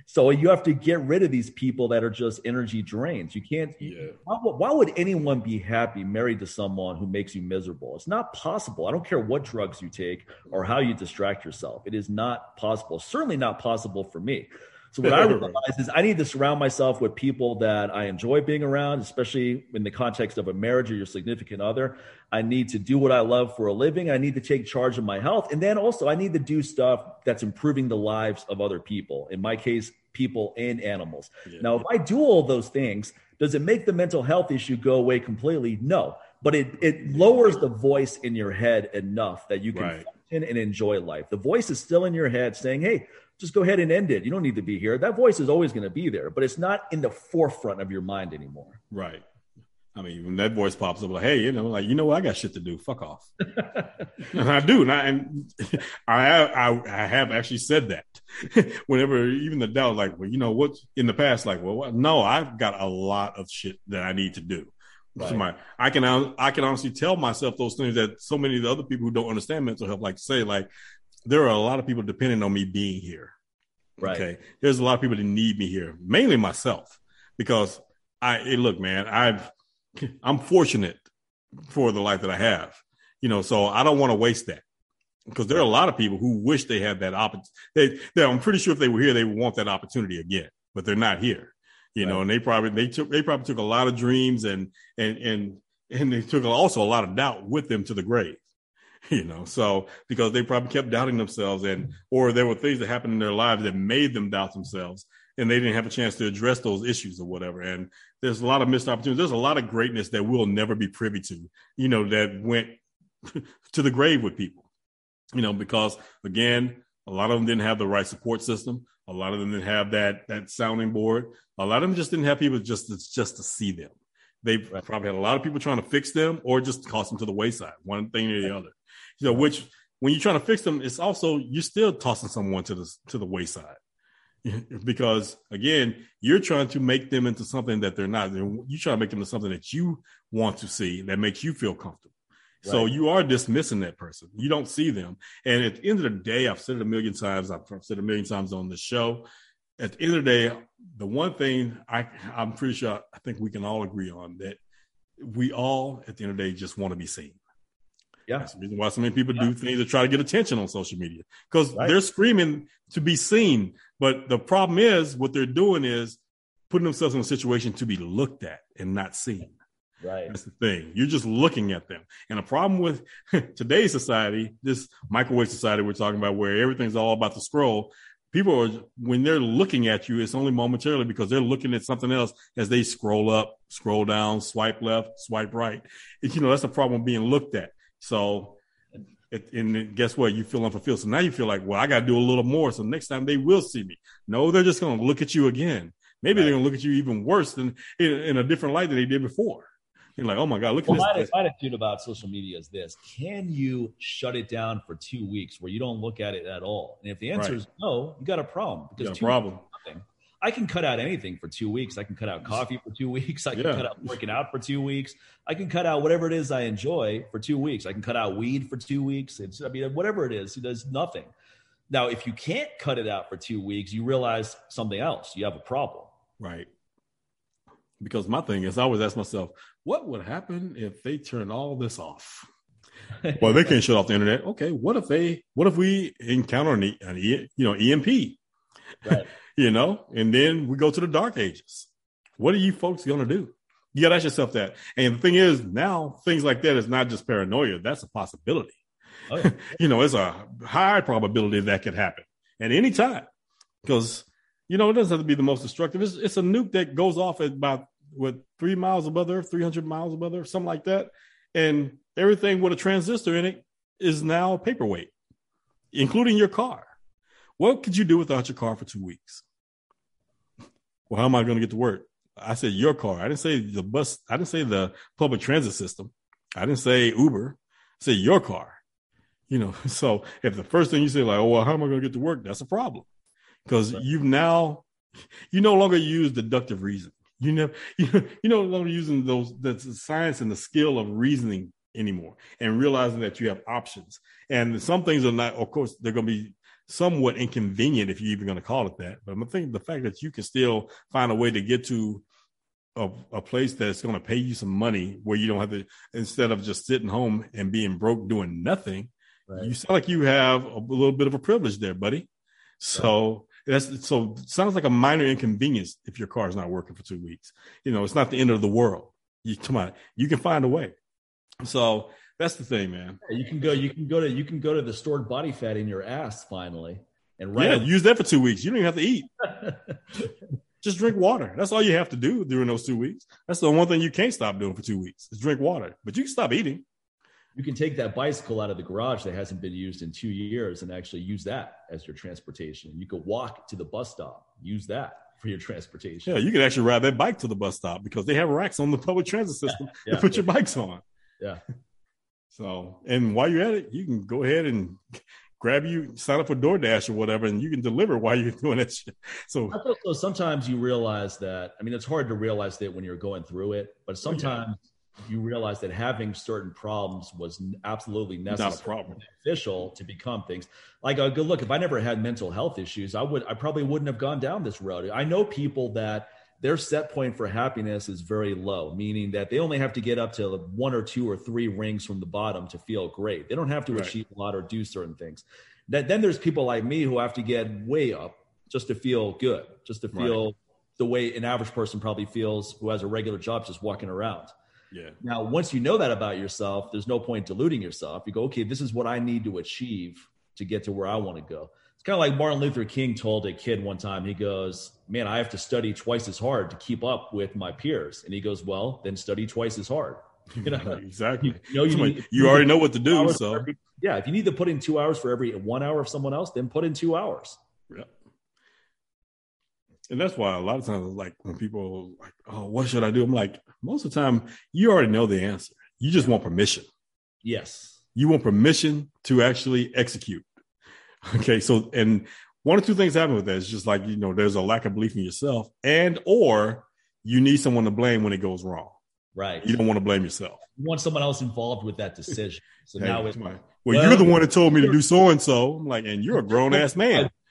So you have to get rid of these people that are just energy drains. You can't. Yeah. Why, why, would anyone be happy married to someone who makes you miserable? It's not possible. I don't care what drugs you take or how you distract yourself. It is not possible. Certainly not possible for me. So what I realize is I need to surround myself with people that I enjoy being around, especially in the context of a marriage or your significant other. I need to do what I love for a living. I need to take charge of my health. And then also I need to do stuff that's improving the lives of other people. In my case, people and animals. Yeah. Now, if I do all those things, does it make the mental health issue go away completely? No. But it, it lowers the voice in your head enough that you can right. function and enjoy life. The voice is still in your head saying, hey, just go ahead and end it. You don't need to be here. That voice is always going to be there, but it's not in the forefront of your mind anymore. Right. I mean, when that voice pops up, like, hey, you know, like, you know what? I got shit to do. Fuck off. and I do. And I, and I, have, I, I have actually said that whenever even the doubt, like, well, you know, what in the past, like, well, what? no, I've got a lot of shit that I need to do. Right. So my, I can, I can honestly tell myself those things that so many of the other people who don't understand mental health like to say, like, there are a lot of people depending on me being here. Right. Okay. There's a lot of people that need me here, mainly myself, because I hey, look, man, I've I'm fortunate for the life that I have. You know, so I don't want to waste that. Because there are a lot of people who wish they had that opportunity. They, I'm pretty sure if they were here, they would want that opportunity again, but they're not here. You right. know, and they probably they took they probably took a lot of dreams and and and and they took also a lot of doubt with them to the grave. you know so because they probably kept doubting themselves and or there were things that happened in their lives that made them doubt themselves and they didn't have a chance to address those issues or whatever. And there's a lot of missed opportunities. There's a lot of greatness that we'll never be privy to you know that went to the grave with people you know because again a lot of them didn't have the right support system. A lot of them didn't have that that sounding board. A lot of them just didn't have people just to, just to see them. They probably had a lot of people trying to fix them or just toss them to the wayside one thing or the other you know, which when you're trying to fix them, it's also you're still tossing someone to the to the wayside because again, you're trying to make them into something that they're not. You try to make them into something that you want to see that makes you feel comfortable. Right. So you are dismissing that person. You don't see them. And at the end of the day, I've said it a million times. I've said it a million times on the show. At the end of the day, the one thing I, I'm pretty sure I think we can all agree on that we all, at the end of the day, just want to be seen. Yeah. That's the reason why so many people yeah. do things to try to get attention on social media because right. they're screaming to be seen. But the problem is, what they're doing is putting themselves in a situation to be looked at and not seen. Right. That's the thing. You're just looking at them. And the problem with today's society, this microwave society we're talking about, where everything's all about the scroll, people are, when they're looking at you, it's only momentarily because they're looking at something else as they scroll up, scroll down, swipe left, swipe right. you know, that's the problem being looked at. So, and guess what? You feel unfulfilled. So now you feel like, well, I got to do a little more. So next time they will see me. No, they're just going to look at you again. Maybe right. they're going to look at you even worse than in, in, a different light than they did before. You're like, oh my God, look well, at this. My attitude about social media is this Can you shut it down for two weeks where you don't look at it at all? And if the answer right. is no, you got a problem. Because you got a problem. I can cut out anything for two weeks. I can cut out coffee for two weeks. I can yeah. cut out working out for two weeks. I can cut out whatever it is I enjoy for two weeks. I can cut out weed for two weeks. It's, I mean, whatever it is, there's nothing. Now, if you can't cut it out for two weeks, you realize something else. You have a problem. Right. Because my thing is, I always ask myself, what would happen if they turn all this off? well, they can't shut off the internet. Okay, what if they? What if we encounter an, an you know EMP? Right you know, and then we go to the dark ages. What are you folks going to do? You got to ask yourself that. And the thing is, now things like that is not just paranoia, that's a possibility. Oh, yeah. you know, it's a high probability that could happen at any time because, you know, it doesn't have to be the most destructive. It's, it's a nuke that goes off at about, what, three miles above Earth, 300 miles above Earth, something like that. And everything with a transistor in it is now paperweight, including your car. What could you do without your car for two weeks? Well, how am I going to get to work? I said your car. I didn't say the bus. I didn't say the public transit system. I didn't say Uber. I said your car. You know, so if the first thing you say like, "Oh, well, how am I going to get to work?" That's a problem because right. you've now you no longer use deductive reason. You know, you you no longer using those the science and the skill of reasoning anymore, and realizing that you have options. And some things are not, of course, they're going to be somewhat inconvenient if you're even going to call it that. But I think the fact that you can still find a way to get to a, a place that's going to pay you some money where you don't have to, instead of just sitting home and being broke doing nothing, right. you sound like you have a little bit of a privilege there, buddy. So right. that's so sounds like a minor inconvenience if your car is not working for two weeks. You know, it's not the end of the world. You come on, you can find a way. So that's the thing, man. Yeah, you can go. You can go to. You can go to the stored body fat in your ass finally, and right. Yeah, use that for two weeks. You don't even have to eat. Just drink water. That's all you have to do during those two weeks. That's the one thing you can't stop doing for two weeks is drink water. But you can stop eating. You can take that bicycle out of the garage that hasn't been used in two years and actually use that as your transportation. You could walk to the bus stop, use that for your transportation. Yeah, you can actually ride that bike to the bus stop because they have racks on the public transit system yeah, to put your bikes on. Yeah. So, and while you're at it, you can go ahead and grab you, sign up for DoorDash or whatever, and you can deliver while you're doing that shit. So, so sometimes you realize that. I mean, it's hard to realize that when you're going through it, but oh, sometimes yeah. you realize that having certain problems was absolutely necessary, not beneficial to become things. Like, a good look. If I never had mental health issues, I would, I probably wouldn't have gone down this road. I know people that their set point for happiness is very low, meaning that they only have to get up to one or two or three rings from the bottom to feel great. They don't have to right. achieve a lot or do certain things. That, then there's people like me who have to get way up just to feel good, just to feel right. the way an average person probably feels who has a regular job just walking around. Yeah. Now, once you know that about yourself, there's no point diluting yourself. You go, okay, this is what I need to achieve to get to where I want to go. It's kind of like Martin Luther King told a kid one time. He goes, "Man, I have to study twice as hard to keep up with my peers." And he goes, "Well, then study twice as hard." You know, exactly. You, know, you, need, you already know what to do. So every, yeah, if you need to put in two hours for every one hour of someone else, then put in two hours. Yeah. And that's why a lot of times, like when people like, "Oh, what should I do?" I'm like, most of the time, you already know the answer. You just want permission. Yes. You want permission to actually execute. Okay, so and one or two things happen with that. It's just like you know, there's a lack of belief in yourself, and or you need someone to blame when it goes wrong. Right. You don't want to blame yourself. You want someone else involved with that decision. So hey, now it's well, well, you're the one that told me to do so and so. I'm like, and you're a grown ass man.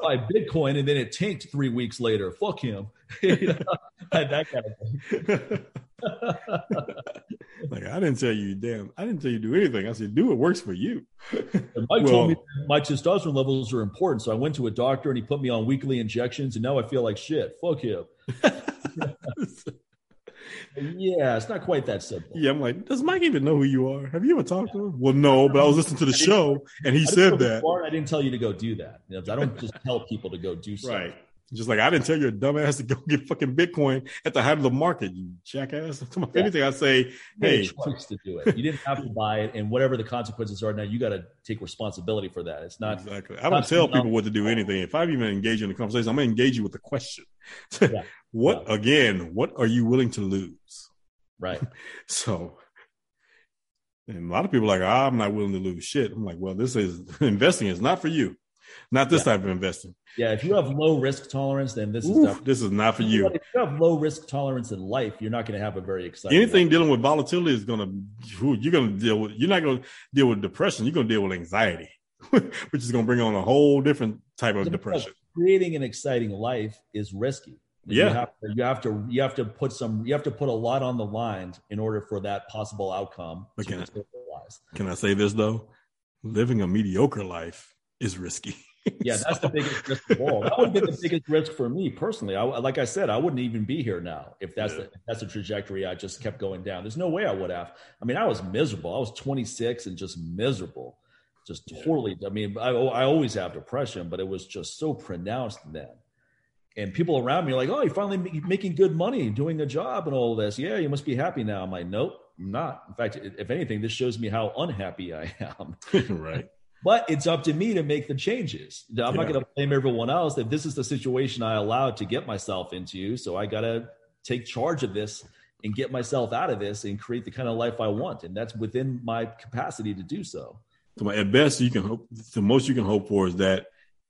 buy Bitcoin and then it tanked three weeks later. Fuck him. that kind of thing. like I didn't tell you, damn, I didn't tell you to do anything. I said, do what works for you. Mike well, told me my testosterone levels are important, so I went to a doctor and he put me on weekly injections, and now I feel like shit. Fuck him. Yeah, it's not quite that simple. Yeah, I'm like, does Mike even know who you are? Have you ever talked to him? Well, no, but I was listening to the show and he said that. I didn't tell you to go do that. I don't just tell people to go do stuff. Right. Just like I didn't tell your dumbass to go get fucking Bitcoin at the height of the market, you jackass. If yeah. anything, I say, hey, choice to do it. You didn't have to buy it, and whatever the consequences are now, you got to take responsibility for that. It's not exactly. I don't tell people what to do anything. If I'm even engaged in the conversation, I'm gonna engage you with a question. Yeah. what yeah. again? What are you willing to lose? Right. so, and a lot of people are like, oh, I'm not willing to lose shit. I'm like, well, this is investing is not for you. Not this yeah. type of investing. Yeah, if you have low risk tolerance, then this Oof, is this is not for you. If you have low risk tolerance in life, you're not going to have a very exciting. Anything life. dealing with volatility is going to you're going to deal with. You're not going to deal with depression. You're going to deal with anxiety, which is going to bring on a whole different type of depression. Creating an exciting life is risky. Yeah, you have, to, you have to you have to put some you have to put a lot on the line in order for that possible outcome but to can I, can I say this though? Living a mediocre life is risky. yeah, that's the biggest risk of all. That would be the biggest risk for me personally. I, like I said, I wouldn't even be here now if that's yeah. the if that's the trajectory I just kept going down. There's no way I would have. I mean, I was miserable. I was 26 and just miserable, just totally. I mean, I, I always have depression, but it was just so pronounced then. And people around me are like, "Oh, you're finally making good money, doing a job, and all this. Yeah, you must be happy now." I'm like, "Nope, I'm not. In fact, if anything, this shows me how unhappy I am." right. But it's up to me to make the changes. I'm yeah. not going to blame everyone else that this is the situation I allowed to get myself into. So I got to take charge of this and get myself out of this and create the kind of life I want. And that's within my capacity to do so. So at best, you can hope, the most you can hope for is that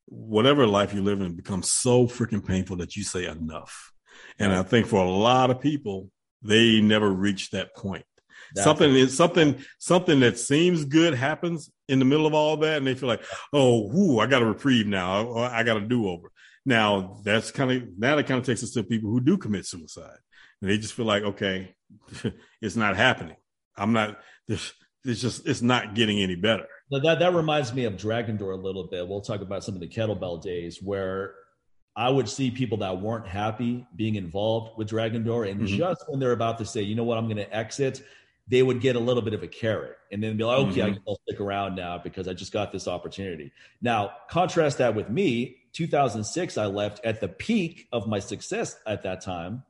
whatever life you live in becomes so freaking painful that you say enough. And I think for a lot of people, they never reach that point. That's something is something something that seems good happens in the middle of all that, and they feel like, oh, whoo, I got a reprieve now. I, I got a do over. Now that's kind of now that kind of takes us to people who do commit suicide. And they just feel like, okay, it's not happening. I'm not. It's just it's not getting any better. That that reminds me of Dragon Door a little bit. We'll talk about some of the kettlebell days where I would see people that weren't happy being involved with Dragon Door, and mm-hmm. just when they're about to say, you know what, I'm going to exit, they would get a little bit of a carrot and then be like, okay, mm-hmm. I'll stick around now because I just got this opportunity. Now, contrast that with me. 2006, I left at the peak of my success at that time.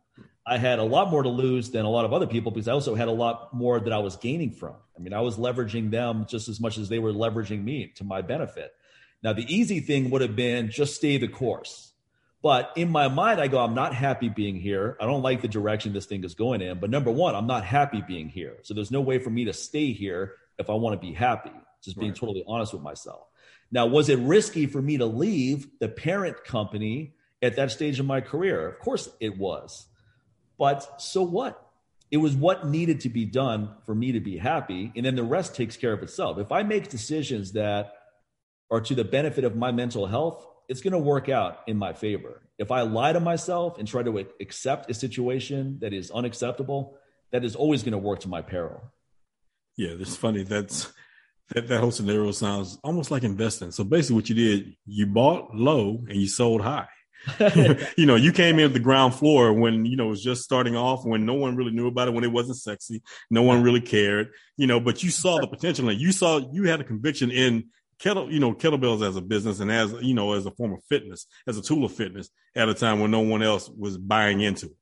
I had a lot more to lose than a lot of other people because I also had a lot more that I was gaining from. I mean, I was leveraging them just as much as they were leveraging me to my benefit. Now, the easy thing would have been just stay the course. But in my mind, I go, I'm not happy being here. I don't like the direction this thing is going in. But number one, I'm not happy being here. So there's no way for me to stay here if I want to be happy. Just being right. totally honest with myself. Now, was it risky for me to leave the parent company at that stage of my career? Of course it was. But so what? It was what needed to be done for me to be happy. And then the rest takes care of itself. If I make decisions that are to the benefit of my mental health, it's going to work out in my favor. If I lie to myself and try to accept a situation that is unacceptable, that is always going to work to my peril. Yeah, it's funny. That's that, that whole scenario sounds almost like investing. So basically, what you did, you bought low and you sold high. you know, you came in at the ground floor when, you know, it was just starting off, when no one really knew about it, when it wasn't sexy, no one really cared, you know, but you saw the potential and you saw, you had a conviction in kettle, you know, kettlebells as a business and as, you know, as a form of fitness, as a tool of fitness at a time when no one else was buying into it,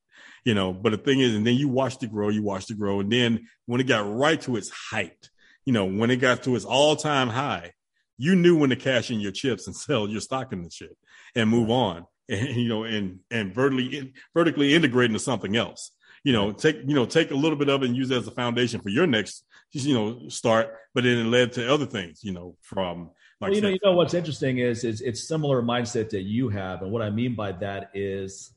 you know, but the thing is, and then you watched it grow, you watched it grow. And then when it got right to its height, you know, when it got to its all time high, you knew when to cash in your chips and sell your stock in the shit and move on and, you know, and, and vertically, vertically integrate into something else. You know, take, you know, take a little bit of it and use it as a foundation for your next, you know, start. But then it led to other things, you know, from like well, you know, you know what's interesting is is it's similar mindset that you have, and what I mean by that is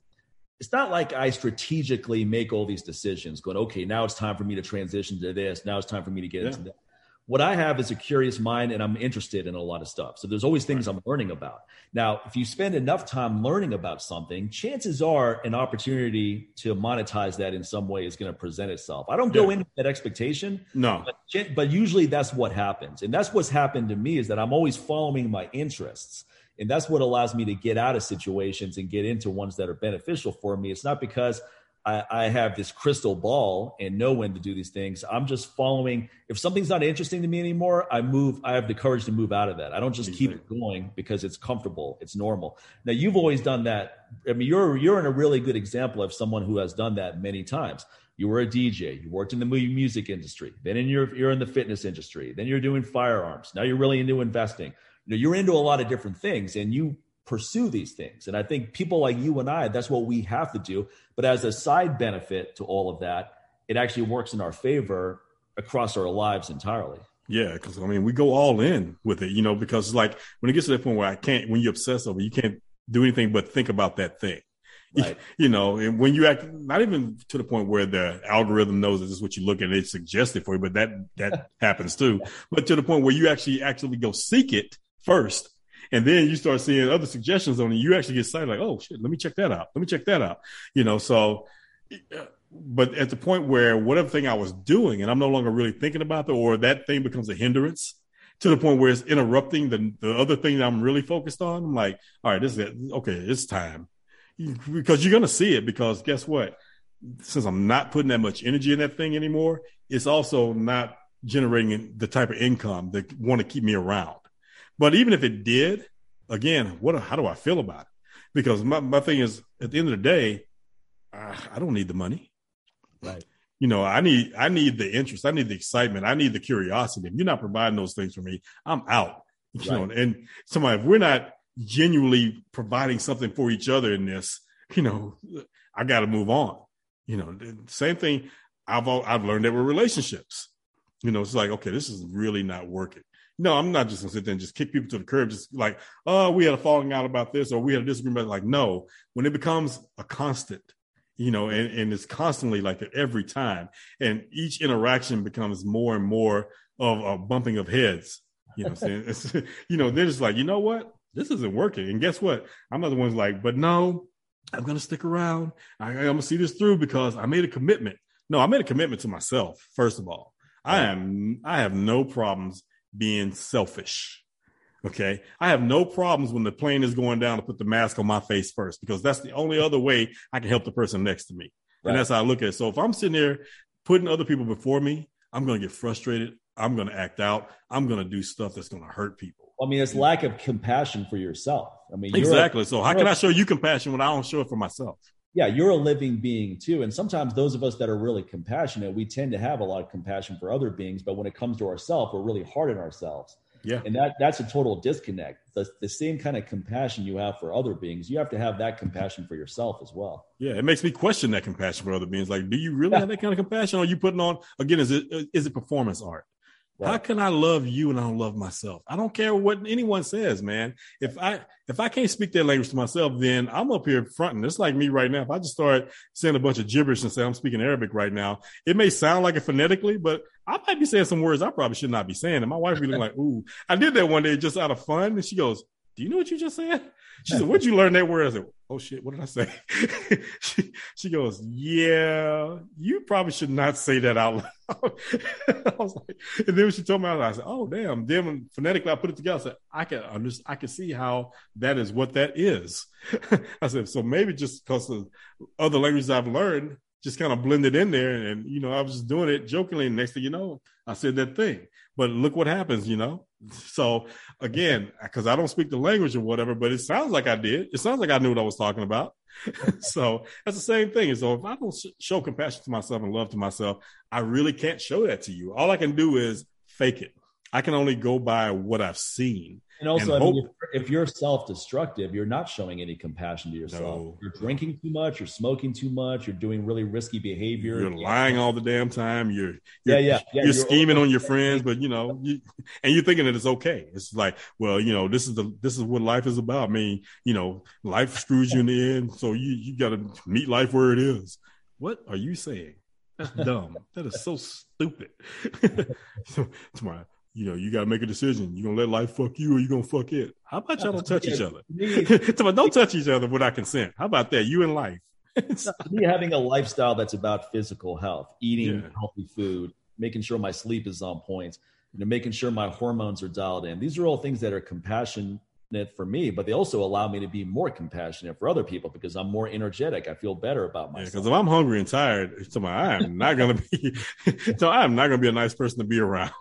it's not like I strategically make all these decisions, going, okay, now it's time for me to transition to this. Now it's time for me to get yeah. into that what I have is a curious mind and I'm interested in a lot of stuff. So there's always things I'm learning about. Now, if you spend enough time learning about something, chances are an opportunity to monetize that in some way is going to present itself. I don't go yeah. into that expectation. No. But, but usually that's what happens. And that's what's happened to me is that I'm always following my interests. And that's what allows me to get out of situations and get into ones that are beneficial for me. It's not because I, I, have this crystal ball and know when to do these things. I'm just following. If something's not interesting to me anymore, I move. I have the courage to move out of that. I don't just keep it going because it's comfortable. It's normal. Now you've always done that. I mean, you're you're in a really good example of someone who has done that many times. You were a DJ. You worked in the music industry. Then in your you're in the fitness industry. Then you're doing firearms. Now you're really into investing. You know, you're into a lot of different things, and you pursue these things. And I think people like you and I, that's what we have to do. But as a side benefit to all of that, it actually works in our favor across our lives entirely. Yeah, because I mean, we go all in with it, you know, because like when it gets to that point where I can't, when you obsess over, you can't do anything but think about that thing. Right. You know, and when you act, not even to the point where the algorithm knows that this is what you look at, it suggests it for you, but that that happens too. But to the point where you actually actually go seek it first and then you start seeing other suggestions on it. You actually get excited, like, oh shit, let me check that out. Let me check that out. You know, so, but at the point where whatever thing I was doing, and I'm no longer really thinking about it, or that thing becomes a hindrance to the point where it's interrupting the, the other thing that I'm really focused on. I'm like, all right, this is it. Okay, it's time. Because you're going to see it because guess what? Since I'm not putting that much energy in that thing anymore, it's also not generating the type of income that want to keep me around. But even if it did, again, what how do I feel about it? Because my, my thing is, at the end of the day, uh, I don't need the money. Right. You know, I need I need the interest, I need the excitement, I need the curiosity. If you're not providing those things for me, I'm out. You right. know, and somebody if we're not genuinely providing something for each other in this, you know, I got to move on. You know, same thing. I've I've learned that with relationships. You know, it's like, okay, this is really not working. No, I'm not just gonna sit there and just kick people to the curb, just like, oh, we had a falling out about this or we had a disagreement. Like, no, when it becomes a constant, you know, and, and it's constantly like that every time, and each interaction becomes more and more of a bumping of heads. You know, I'm saying, it's, you know, they're just like, you know what, this isn't working. And guess what? I'm not the ones like, but no, I'm gonna stick around. I, I'm gonna see this through because I made a commitment. No, I made a commitment to myself. First of all, I am I have no problems being selfish. Okay. I have no problems when the plane is going down to put the mask on my face first because that's the only other way I can help the person next to me. Right. And that's how I look at it. So if I'm sitting there putting other people before me, I'm going to get frustrated. I'm going to act out. I'm going to do stuff that's going to hurt people. I mean, it's lack of compassion for yourself. I mean, exactly. A, so how can I show you compassion when I don't show it for myself? Yeah, you're a living being too. And sometimes those of us that are really compassionate, we tend to have a lot of compassion for other beings, but when it comes to ourselves, we're really hard on ourselves. Yeah. And that that's a total disconnect. The, the same kind of compassion you have for other beings, you have to have that compassion for yourself as well. Yeah, it makes me question that compassion for other beings. Like, do you really have that kind of compassion? Or are you putting on again? Is it is it performance art? Right. How can I love you and I don't love myself? I don't care what anyone says, man. If I if I can't speak that language to myself, then I'm up here fronting. It's like me right now. If I just start saying a bunch of gibberish and say I'm speaking Arabic right now, it may sound like it phonetically, but I might be saying some words I probably should not be saying. And my wife be looking like, "Ooh, I did that one day just out of fun," and she goes, "Do you know what you just said?" She said, Where'd you learn that word? I said, Oh shit, what did I say? she, she goes, Yeah, you probably should not say that out loud. I was like, and then when she told me, I said, Oh damn. Then phonetically I put it together, I said, I can understand, I can see how that is what that is. I said, so maybe just because of other languages I've learned, just kind of blended in there. And, you know, I was just doing it jokingly. And next thing you know, I said that thing. But look what happens, you know? So again, because I don't speak the language or whatever, but it sounds like I did. It sounds like I knew what I was talking about. so that's the same thing. So if I don't show compassion to myself and love to myself, I really can't show that to you. All I can do is fake it. I can only go by what I've seen. And also, and I mean, if, if, you're self-destructive, you're not showing any compassion to yourself. No. You're drinking too much. You're smoking too much. You're doing really risky behavior. You're lying all the damn time. You're, you're yeah, yeah, yeah. You're, you're scheming on your friends, but you know, you, and you're thinking that it's okay. It's like, well, you know, this is the this is what life is about. I mean, you know, life screws you in the end, so you you got to meet life where it is. What are you saying? That's dumb. that is so stupid. so tomorrow you know, you got to make a decision. You gonna let life fuck you, or you gonna fuck it? How about y'all don't touch each other? don't touch each other without consent. How about that? You and life. me having a lifestyle that's about physical health, eating yeah. healthy food, making sure my sleep is on point, you know, making sure my hormones are dialed in. These are all things that are compassionate for me, but they also allow me to be more compassionate for other people because I'm more energetic. I feel better about myself. Because yeah, if I'm hungry and tired, so I am not gonna be. so I am not gonna be a nice person to be around.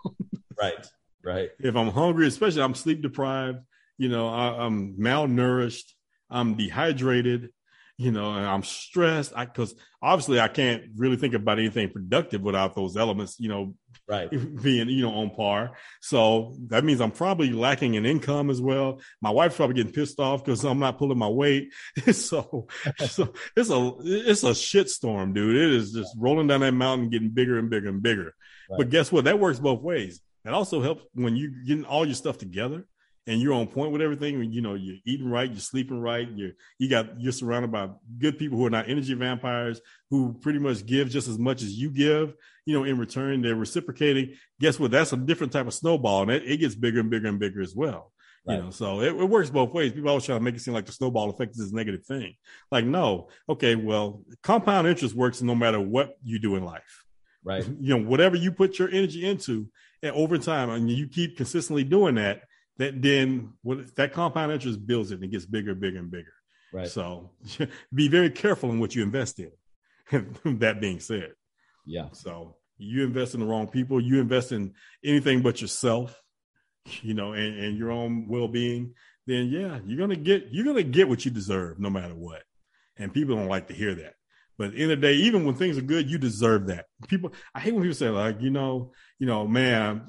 Right. Right. If I'm hungry, especially I'm sleep deprived, you know, I, am malnourished, I'm dehydrated, you know, and I'm stressed. I because obviously I can't really think about anything productive without those elements, you know, right being you know on par. So that means I'm probably lacking in income as well. My wife's probably getting pissed off because I'm not pulling my weight. so, so it's a it's a shit storm, dude. It is just rolling down that mountain, getting bigger and bigger and bigger. Right. But guess what? That works both ways. It also helps when you're getting all your stuff together and you're on point with everything. You know, you're eating right, you're sleeping right, you're you got you're surrounded by good people who are not energy vampires who pretty much give just as much as you give. You know, in return, they're reciprocating. Guess what? That's a different type of snowball, and it, it gets bigger and bigger and bigger as well. Right. You know, so it, it, works both ways. People always try to make it seem like the snowball effect is this negative thing. Like, no, okay, well, compound interest works no matter what you do in life. Right. You know, whatever you put your energy into, over time, and you keep consistently doing that, that then what that compound interest builds it and it gets bigger, bigger, and bigger. Right. So be very careful in what you invest in. that being said, yeah. So you invest in the wrong people, you invest in anything but yourself, you know, and, and your own well being. Then yeah, you're gonna get you're gonna get what you deserve no matter what. And people don't like to hear that. But in the day, even when things are good, you deserve that. People, I hate when people say like, you know, you know, man,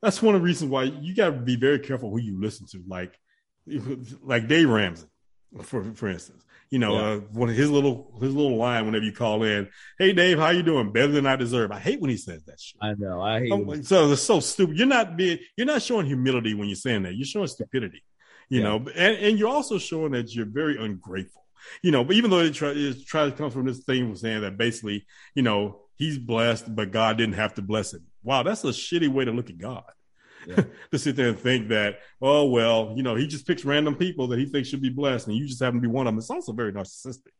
that's one of the reasons why you got to be very careful who you listen to. Like, like Dave Ramsey, For for instance, you know, yeah. uh, one of his little his little line whenever you call in, "Hey Dave, how you doing? Better than I deserve." I hate when he says that shit. I know. I hate. Oh, so it's so stupid. You're not being. You're not showing humility when you're saying that. You're showing stupidity. You yeah. know, and and you're also showing that you're very ungrateful. You know, but even though it, try, it tries to come from this thing of saying that basically, you know, he's blessed, but God didn't have to bless him. Wow, that's a shitty way to look at God. Yeah. to sit there and think that, oh well, you know, he just picks random people that he thinks should be blessed, and you just happen to be one of them. It's also very narcissistic.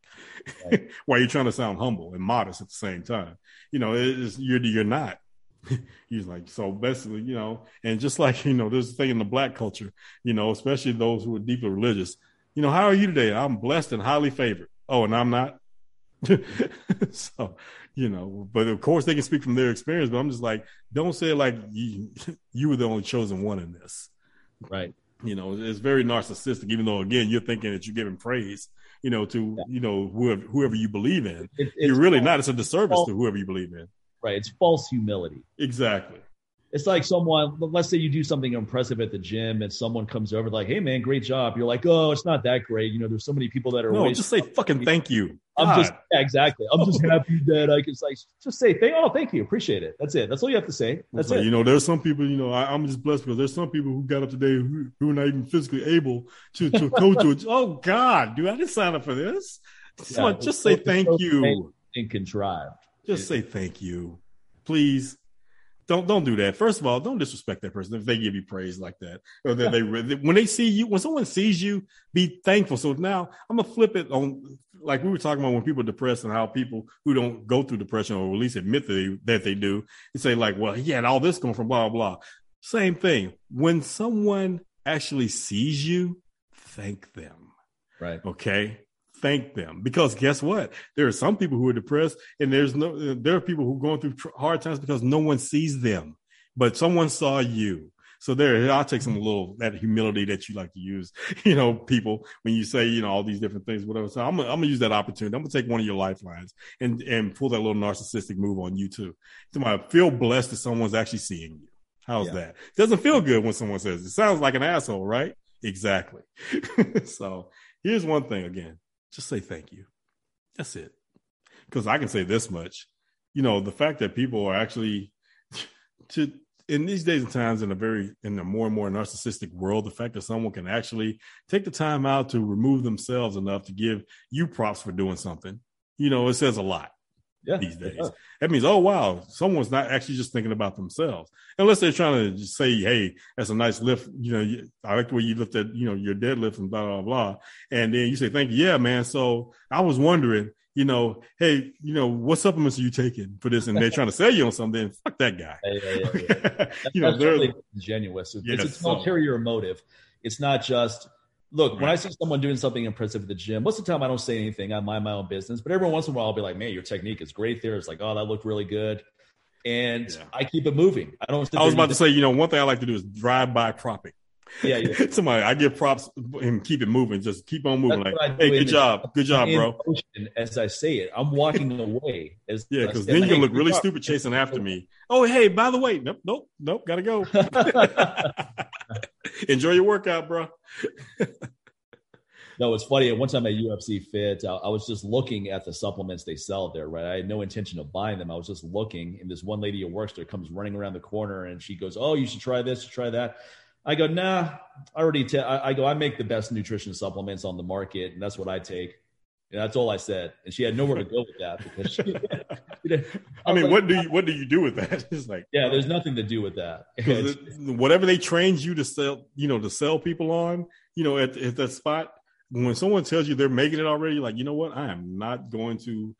Right. While you're trying to sound humble and modest at the same time, you know, it's, you're you're not. He's like, so basically, you know, and just like you know, there's a thing in the black culture, you know, especially those who are deeply religious. You know, how are you today? I'm blessed and highly favored. Oh, and I'm not. so you know, but of course they can speak from their experience. But I'm just like, don't say like you you were the only chosen one in this, right? You know, it's very narcissistic. Even though again, you're thinking that you're giving praise, you know, to yeah. you know whoever whoever you believe in. It, you're really false. not. It's a disservice to whoever you believe in. Right. It's false humility. Exactly it's like someone let's say you do something impressive at the gym and someone comes over like hey man great job. You're like oh it's not that great. You know there's so many people that are no just say fucking thank you. I'm God. just yeah, exactly. I'm just happy that i can like just say thank oh thank you. Appreciate it. That's it. That's all you have to say. That's like, it. you know there's some people you know I, am just blessed because there's some people who got up today who, who are not even physically able to to coach to oh god dude i didn't sign up for this. So yeah, just say thank you. and contrived just say thank you. Please don't don't do that. First of all, don't disrespect that person if they give you praise like that. Or that they when they see you, when someone sees you, be thankful. So now I'm gonna flip it on like we were talking about when people are depressed and how people who don't go through depression or at least admit that they, that they do, and say like, well, he had all this going from blah blah. Same thing. When someone actually sees you, thank them. Right. Okay thank them because guess what? There are some people who are depressed, and there's no. There are people who are going through hard times because no one sees them, but someone saw you. So there, I'll take some little that humility that you like to use, you know, people when you say, you know, all these different things, whatever. So I'm gonna, I'm gonna use that opportunity. I'm gonna take one of your lifelines and and pull that little narcissistic move on you too. To feel blessed that someone's actually seeing you. How's yeah. that? It doesn't feel good when someone says it. Sounds like an asshole, right? Exactly. so here's one thing again just say thank you. That's it. Because I can say this much, you know, the fact that people are actually to in these days and times in a very in a more and more narcissistic world, the fact that someone can actually take the time out to remove themselves enough to give you props for doing something, you know, it says a lot yeah, these days. That means, oh wow, someone's not actually just thinking about themselves, unless they're trying to just say, hey, that's a nice lift. You know, I like the way you lifted, you know, your deadlift and blah blah blah, and then you say, thank you, yeah, man. So I was wondering, you know, hey, you know, what supplements are you taking for this? And they're trying to sell you on something. Fuck that guy. Yeah, yeah, yeah, you know, they're really disingenuous. It's, yes, it's an ulterior motive. It's not just Look, right. when I see someone doing something impressive at the gym, most of the time I don't say anything. I mind my own business. But every once in a while, I'll be like, "Man, your technique is great." There, it's like, "Oh, that looked really good," and yeah. I keep it moving. I don't. I was about to say, you know, one thing I like to do is drive by propping. Yeah, yeah. Somebody, I give props and keep it moving. Just keep on moving. That's like, hey, good job, good job, bro. As I say it, I'm walking away. As yeah, because then you can look really stupid chasing after me. Oh, hey, by the way, nope, nope, nope, gotta go. Enjoy your workout, bro. no, it's funny. At One time at UFC Fit, I, I, was just looking at the supplements they sell there. Right, I had no intention of buying them. I was just looking, and this one lady who works there comes running around the corner, and she goes, "Oh, you should try this, try that." I go, "Nah, I already." T- I, I go, "I make the best nutrition supplements on the market, and that's what I take." And that's all I said, and she had nowhere to go with that because. She, I, I mean, like, what do you what do you do with that? It's like yeah, there's nothing to do with that. whatever they trained you to sell, you know, to sell people on, you know, at, at that spot, when someone tells you they're making it already, like you know what, I am not going to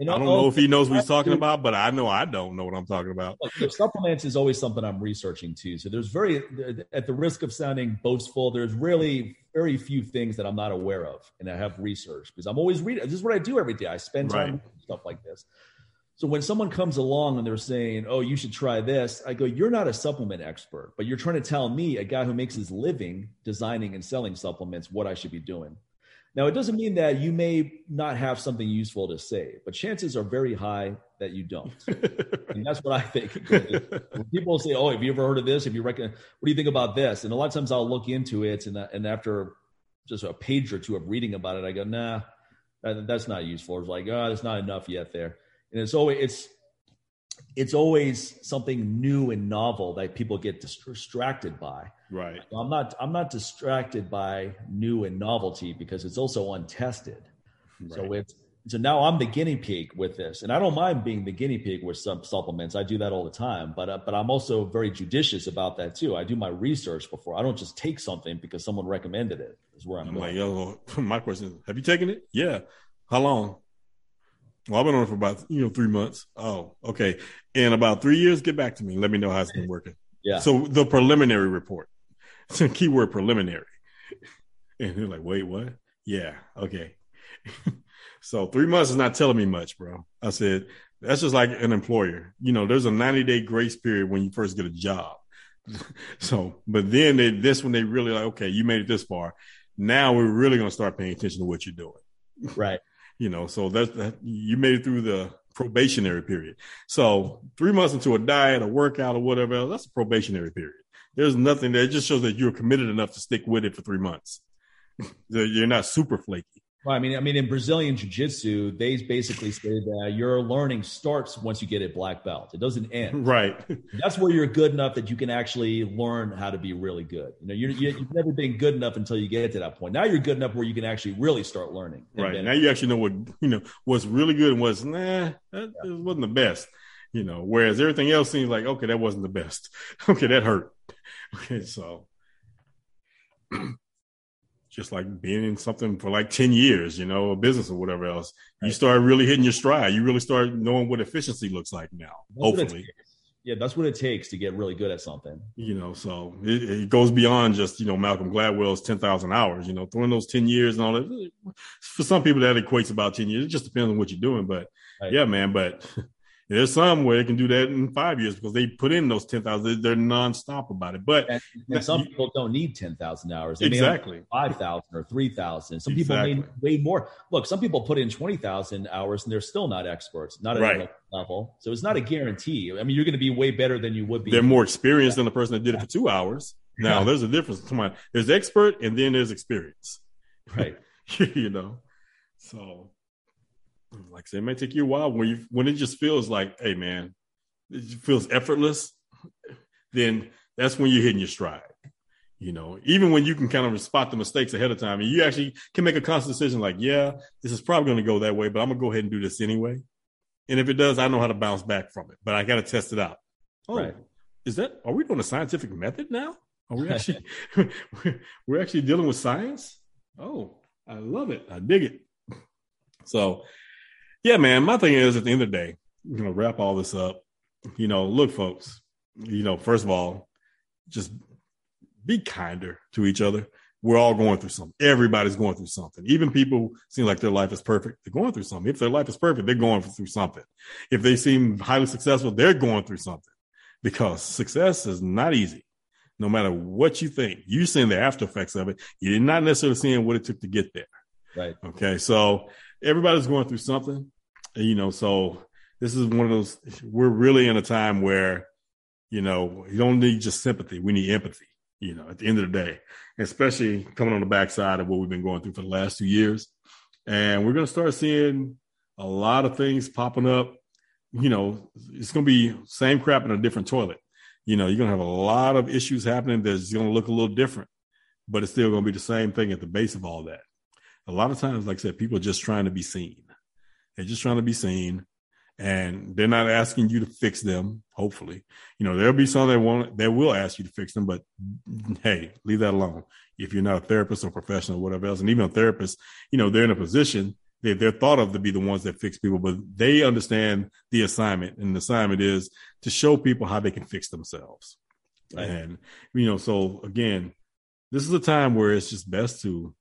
I don't know if he knows what he's talking about, but I know I don't know what I'm talking about. Look, supplements is always something I'm researching too. So there's very, at the risk of sounding boastful, there's really very few things that I'm not aware of, and I have research because I'm always reading. This is what I do every day. I spend time right. stuff like this. So when someone comes along and they're saying, "Oh, you should try this," I go, "You're not a supplement expert, but you're trying to tell me, a guy who makes his living designing and selling supplements, what I should be doing." Now, it doesn't mean that you may not have something useful to say, but chances are very high that you don't. and that's what I think. when people say, "Oh, have you ever heard of this? Have you reckon? What do you think about this?" And a lot of times I'll look into it, and uh, and after just a page or two of reading about it. I go, nah, that, that's not useful. It's like, oh, there's not enough yet there. And it's always it's it's always something new and novel that people get distracted by. Right. I'm not I'm not distracted by new and novelty because it's also untested. Right. So it's so now I'm the guinea pig with this, and I don't mind being the guinea pig with some supplements. I do that all the time, but uh, but I'm also very judicious about that too. I do my research before. I don't just take something because someone recommended it. Is where I'm, I'm like, yo, my question is, have you taken it? Yeah. How long? Well, I've been on it for about you know three months. Oh, okay. In about three years, get back to me. Let me know how it's been working. Yeah. So the preliminary report. keyword preliminary. And they're like, wait, what? Yeah. Okay. So three months is not telling me much, bro. I said, that's just like an employer. You know, there's a 90 day grace period when you first get a job. so, but then they, this when they really like, okay, you made it this far. Now we're really going to start paying attention to what you're doing. Right. you know, so that's that you made it through the probationary period. So three months into a diet, a workout, or whatever else, that's a probationary period. There's nothing that just shows that you're committed enough to stick with it for three months. you're not super flaky. Well, I mean, I mean, in Brazilian Jiu-Jitsu, they basically say that your learning starts once you get a black belt. It doesn't end. Right. That's where you're good enough that you can actually learn how to be really good. You know, you're, you've never been good enough until you get to that point. Now you're good enough where you can actually really start learning. Right. Now you actually know what you know what's really good and what's nah. That yeah. wasn't the best. You know, whereas everything else seems like okay, that wasn't the best. Okay, that hurt. Okay, so just like being in something for like 10 years, you know, a business or whatever else, right. you start really hitting your stride. You really start knowing what efficiency looks like now, that's hopefully. Yeah, that's what it takes to get really good at something. You know, so it, it goes beyond just, you know, Malcolm Gladwell's 10,000 hours, you know, throwing those 10 years and all that. For some people, that equates about 10 years. It just depends on what you're doing. But right. yeah, man, but there's some where they can do that in five years because they put in those 10,000. They're nonstop about it. But and, and some you, people don't need 10,000 hours. They exactly. 5,000 or 3,000. Some people exactly. need way more. Look, some people put in 20,000 hours and they're still not experts, not at right. level. So it's not a guarantee. I mean, you're going to be way better than you would be. They're more experienced than the person that did it for two hours. Now, yeah. there's a difference. Come on. There's expert and then there's experience. Right. you know, so like I said, it may take you a while when you when it just feels like, hey man, it feels effortless, then that's when you're hitting your stride. You know, even when you can kind of spot the mistakes ahead of time and you actually can make a conscious decision like, yeah, this is probably going to go that way, but I'm gonna go ahead and do this anyway. And if it does, I know how to bounce back from it, but I got to test it out. Oh, right. is that, are we doing a scientific method now? Are we actually, we're actually dealing with science? Oh, I love it. I dig it. So yeah, man. My thing is, at the end of the day, you know, wrap all this up. You know, look, folks. You know, first of all, just be kinder to each other. We're all going through something. Everybody's going through something. Even people seem like their life is perfect. They're going through something. If their life is perfect, they're going through something. If they seem highly successful, they're going through something because success is not easy. No matter what you think, you're seeing the after effects of it. You're not necessarily seeing what it took to get there. Right. Okay. So everybody's going through something you know, so this is one of those, we're really in a time where, you know, you don't need just sympathy. We need empathy, you know, at the end of the day, especially coming on the backside of what we've been going through for the last two years. And we're going to start seeing a lot of things popping up. You know, it's going to be same crap in a different toilet. You know, you're going to have a lot of issues happening that's going to look a little different, but it's still going to be the same thing at the base of all that. A lot of times, like I said, people are just trying to be seen. They're just trying to be seen and they're not asking you to fix them. Hopefully, you know, there'll be some that won't, that will ask you to fix them, but hey, leave that alone. If you're not a therapist or professional or whatever else, and even a therapist, you know, they're in a position they, they're thought of to be the ones that fix people, but they understand the assignment. And the assignment is to show people how they can fix themselves. Right. And, you know, so again, this is a time where it's just best to,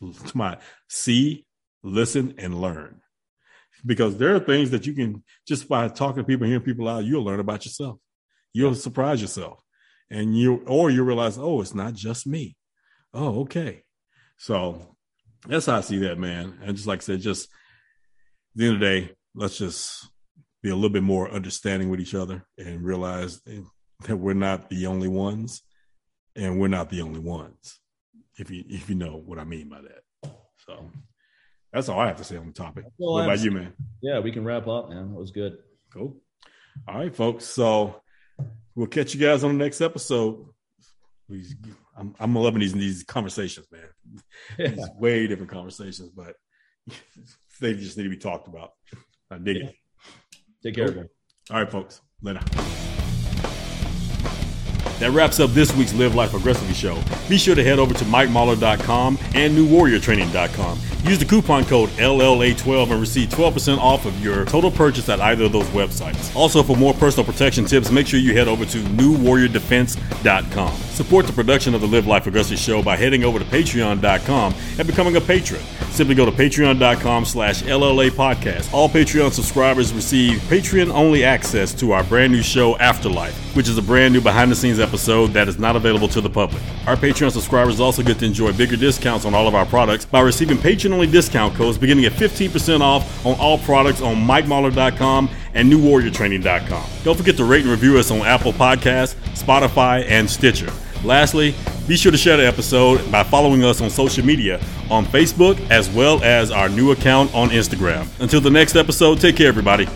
to my see, listen, and learn because there are things that you can just by talking to people, hearing people out, you'll learn about yourself. You'll surprise yourself, and you or you realize, oh, it's not just me. Oh, okay. So that's how I see that, man. And just like I said, just the end of the day, let's just be a little bit more understanding with each other and realize that we're not the only ones, and we're not the only ones. if you if you know what I mean by that. So that's all I have to say on the topic. Well, what about you, man? Yeah, we can wrap up, man. That was good. Cool. All right, folks. So we'll catch you guys on the next episode. I'm, I'm loving these these conversations, man. Yeah. These way different conversations, but they just need to be talked about. I dig yeah. it. Take care, cool. All right, folks. Later. That wraps up this week's Live Life Aggressively show. Be sure to head over to MikeMahler.com and NewWarriorTraining.com. Use the coupon code LLA12 and receive 12% off of your total purchase at either of those websites. Also, for more personal protection tips, make sure you head over to NewWarriorDefense.com. Support the production of the Live Life Aggressively show by heading over to Patreon.com and becoming a patron. Simply go to patreon.com slash LLA podcast. All Patreon subscribers receive Patreon-only access to our brand new show, Afterlife, which is a brand new behind-the-scenes episode that is not available to the public. Our Patreon subscribers also get to enjoy bigger discounts on all of our products by receiving Patreon-only discount codes beginning at 15% off on all products on MikeMahler.com and NewWarriorTraining.com. Don't forget to rate and review us on Apple Podcasts, Spotify, and Stitcher. Lastly, be sure to share the episode by following us on social media on Facebook as well as our new account on Instagram. Until the next episode, take care, everybody.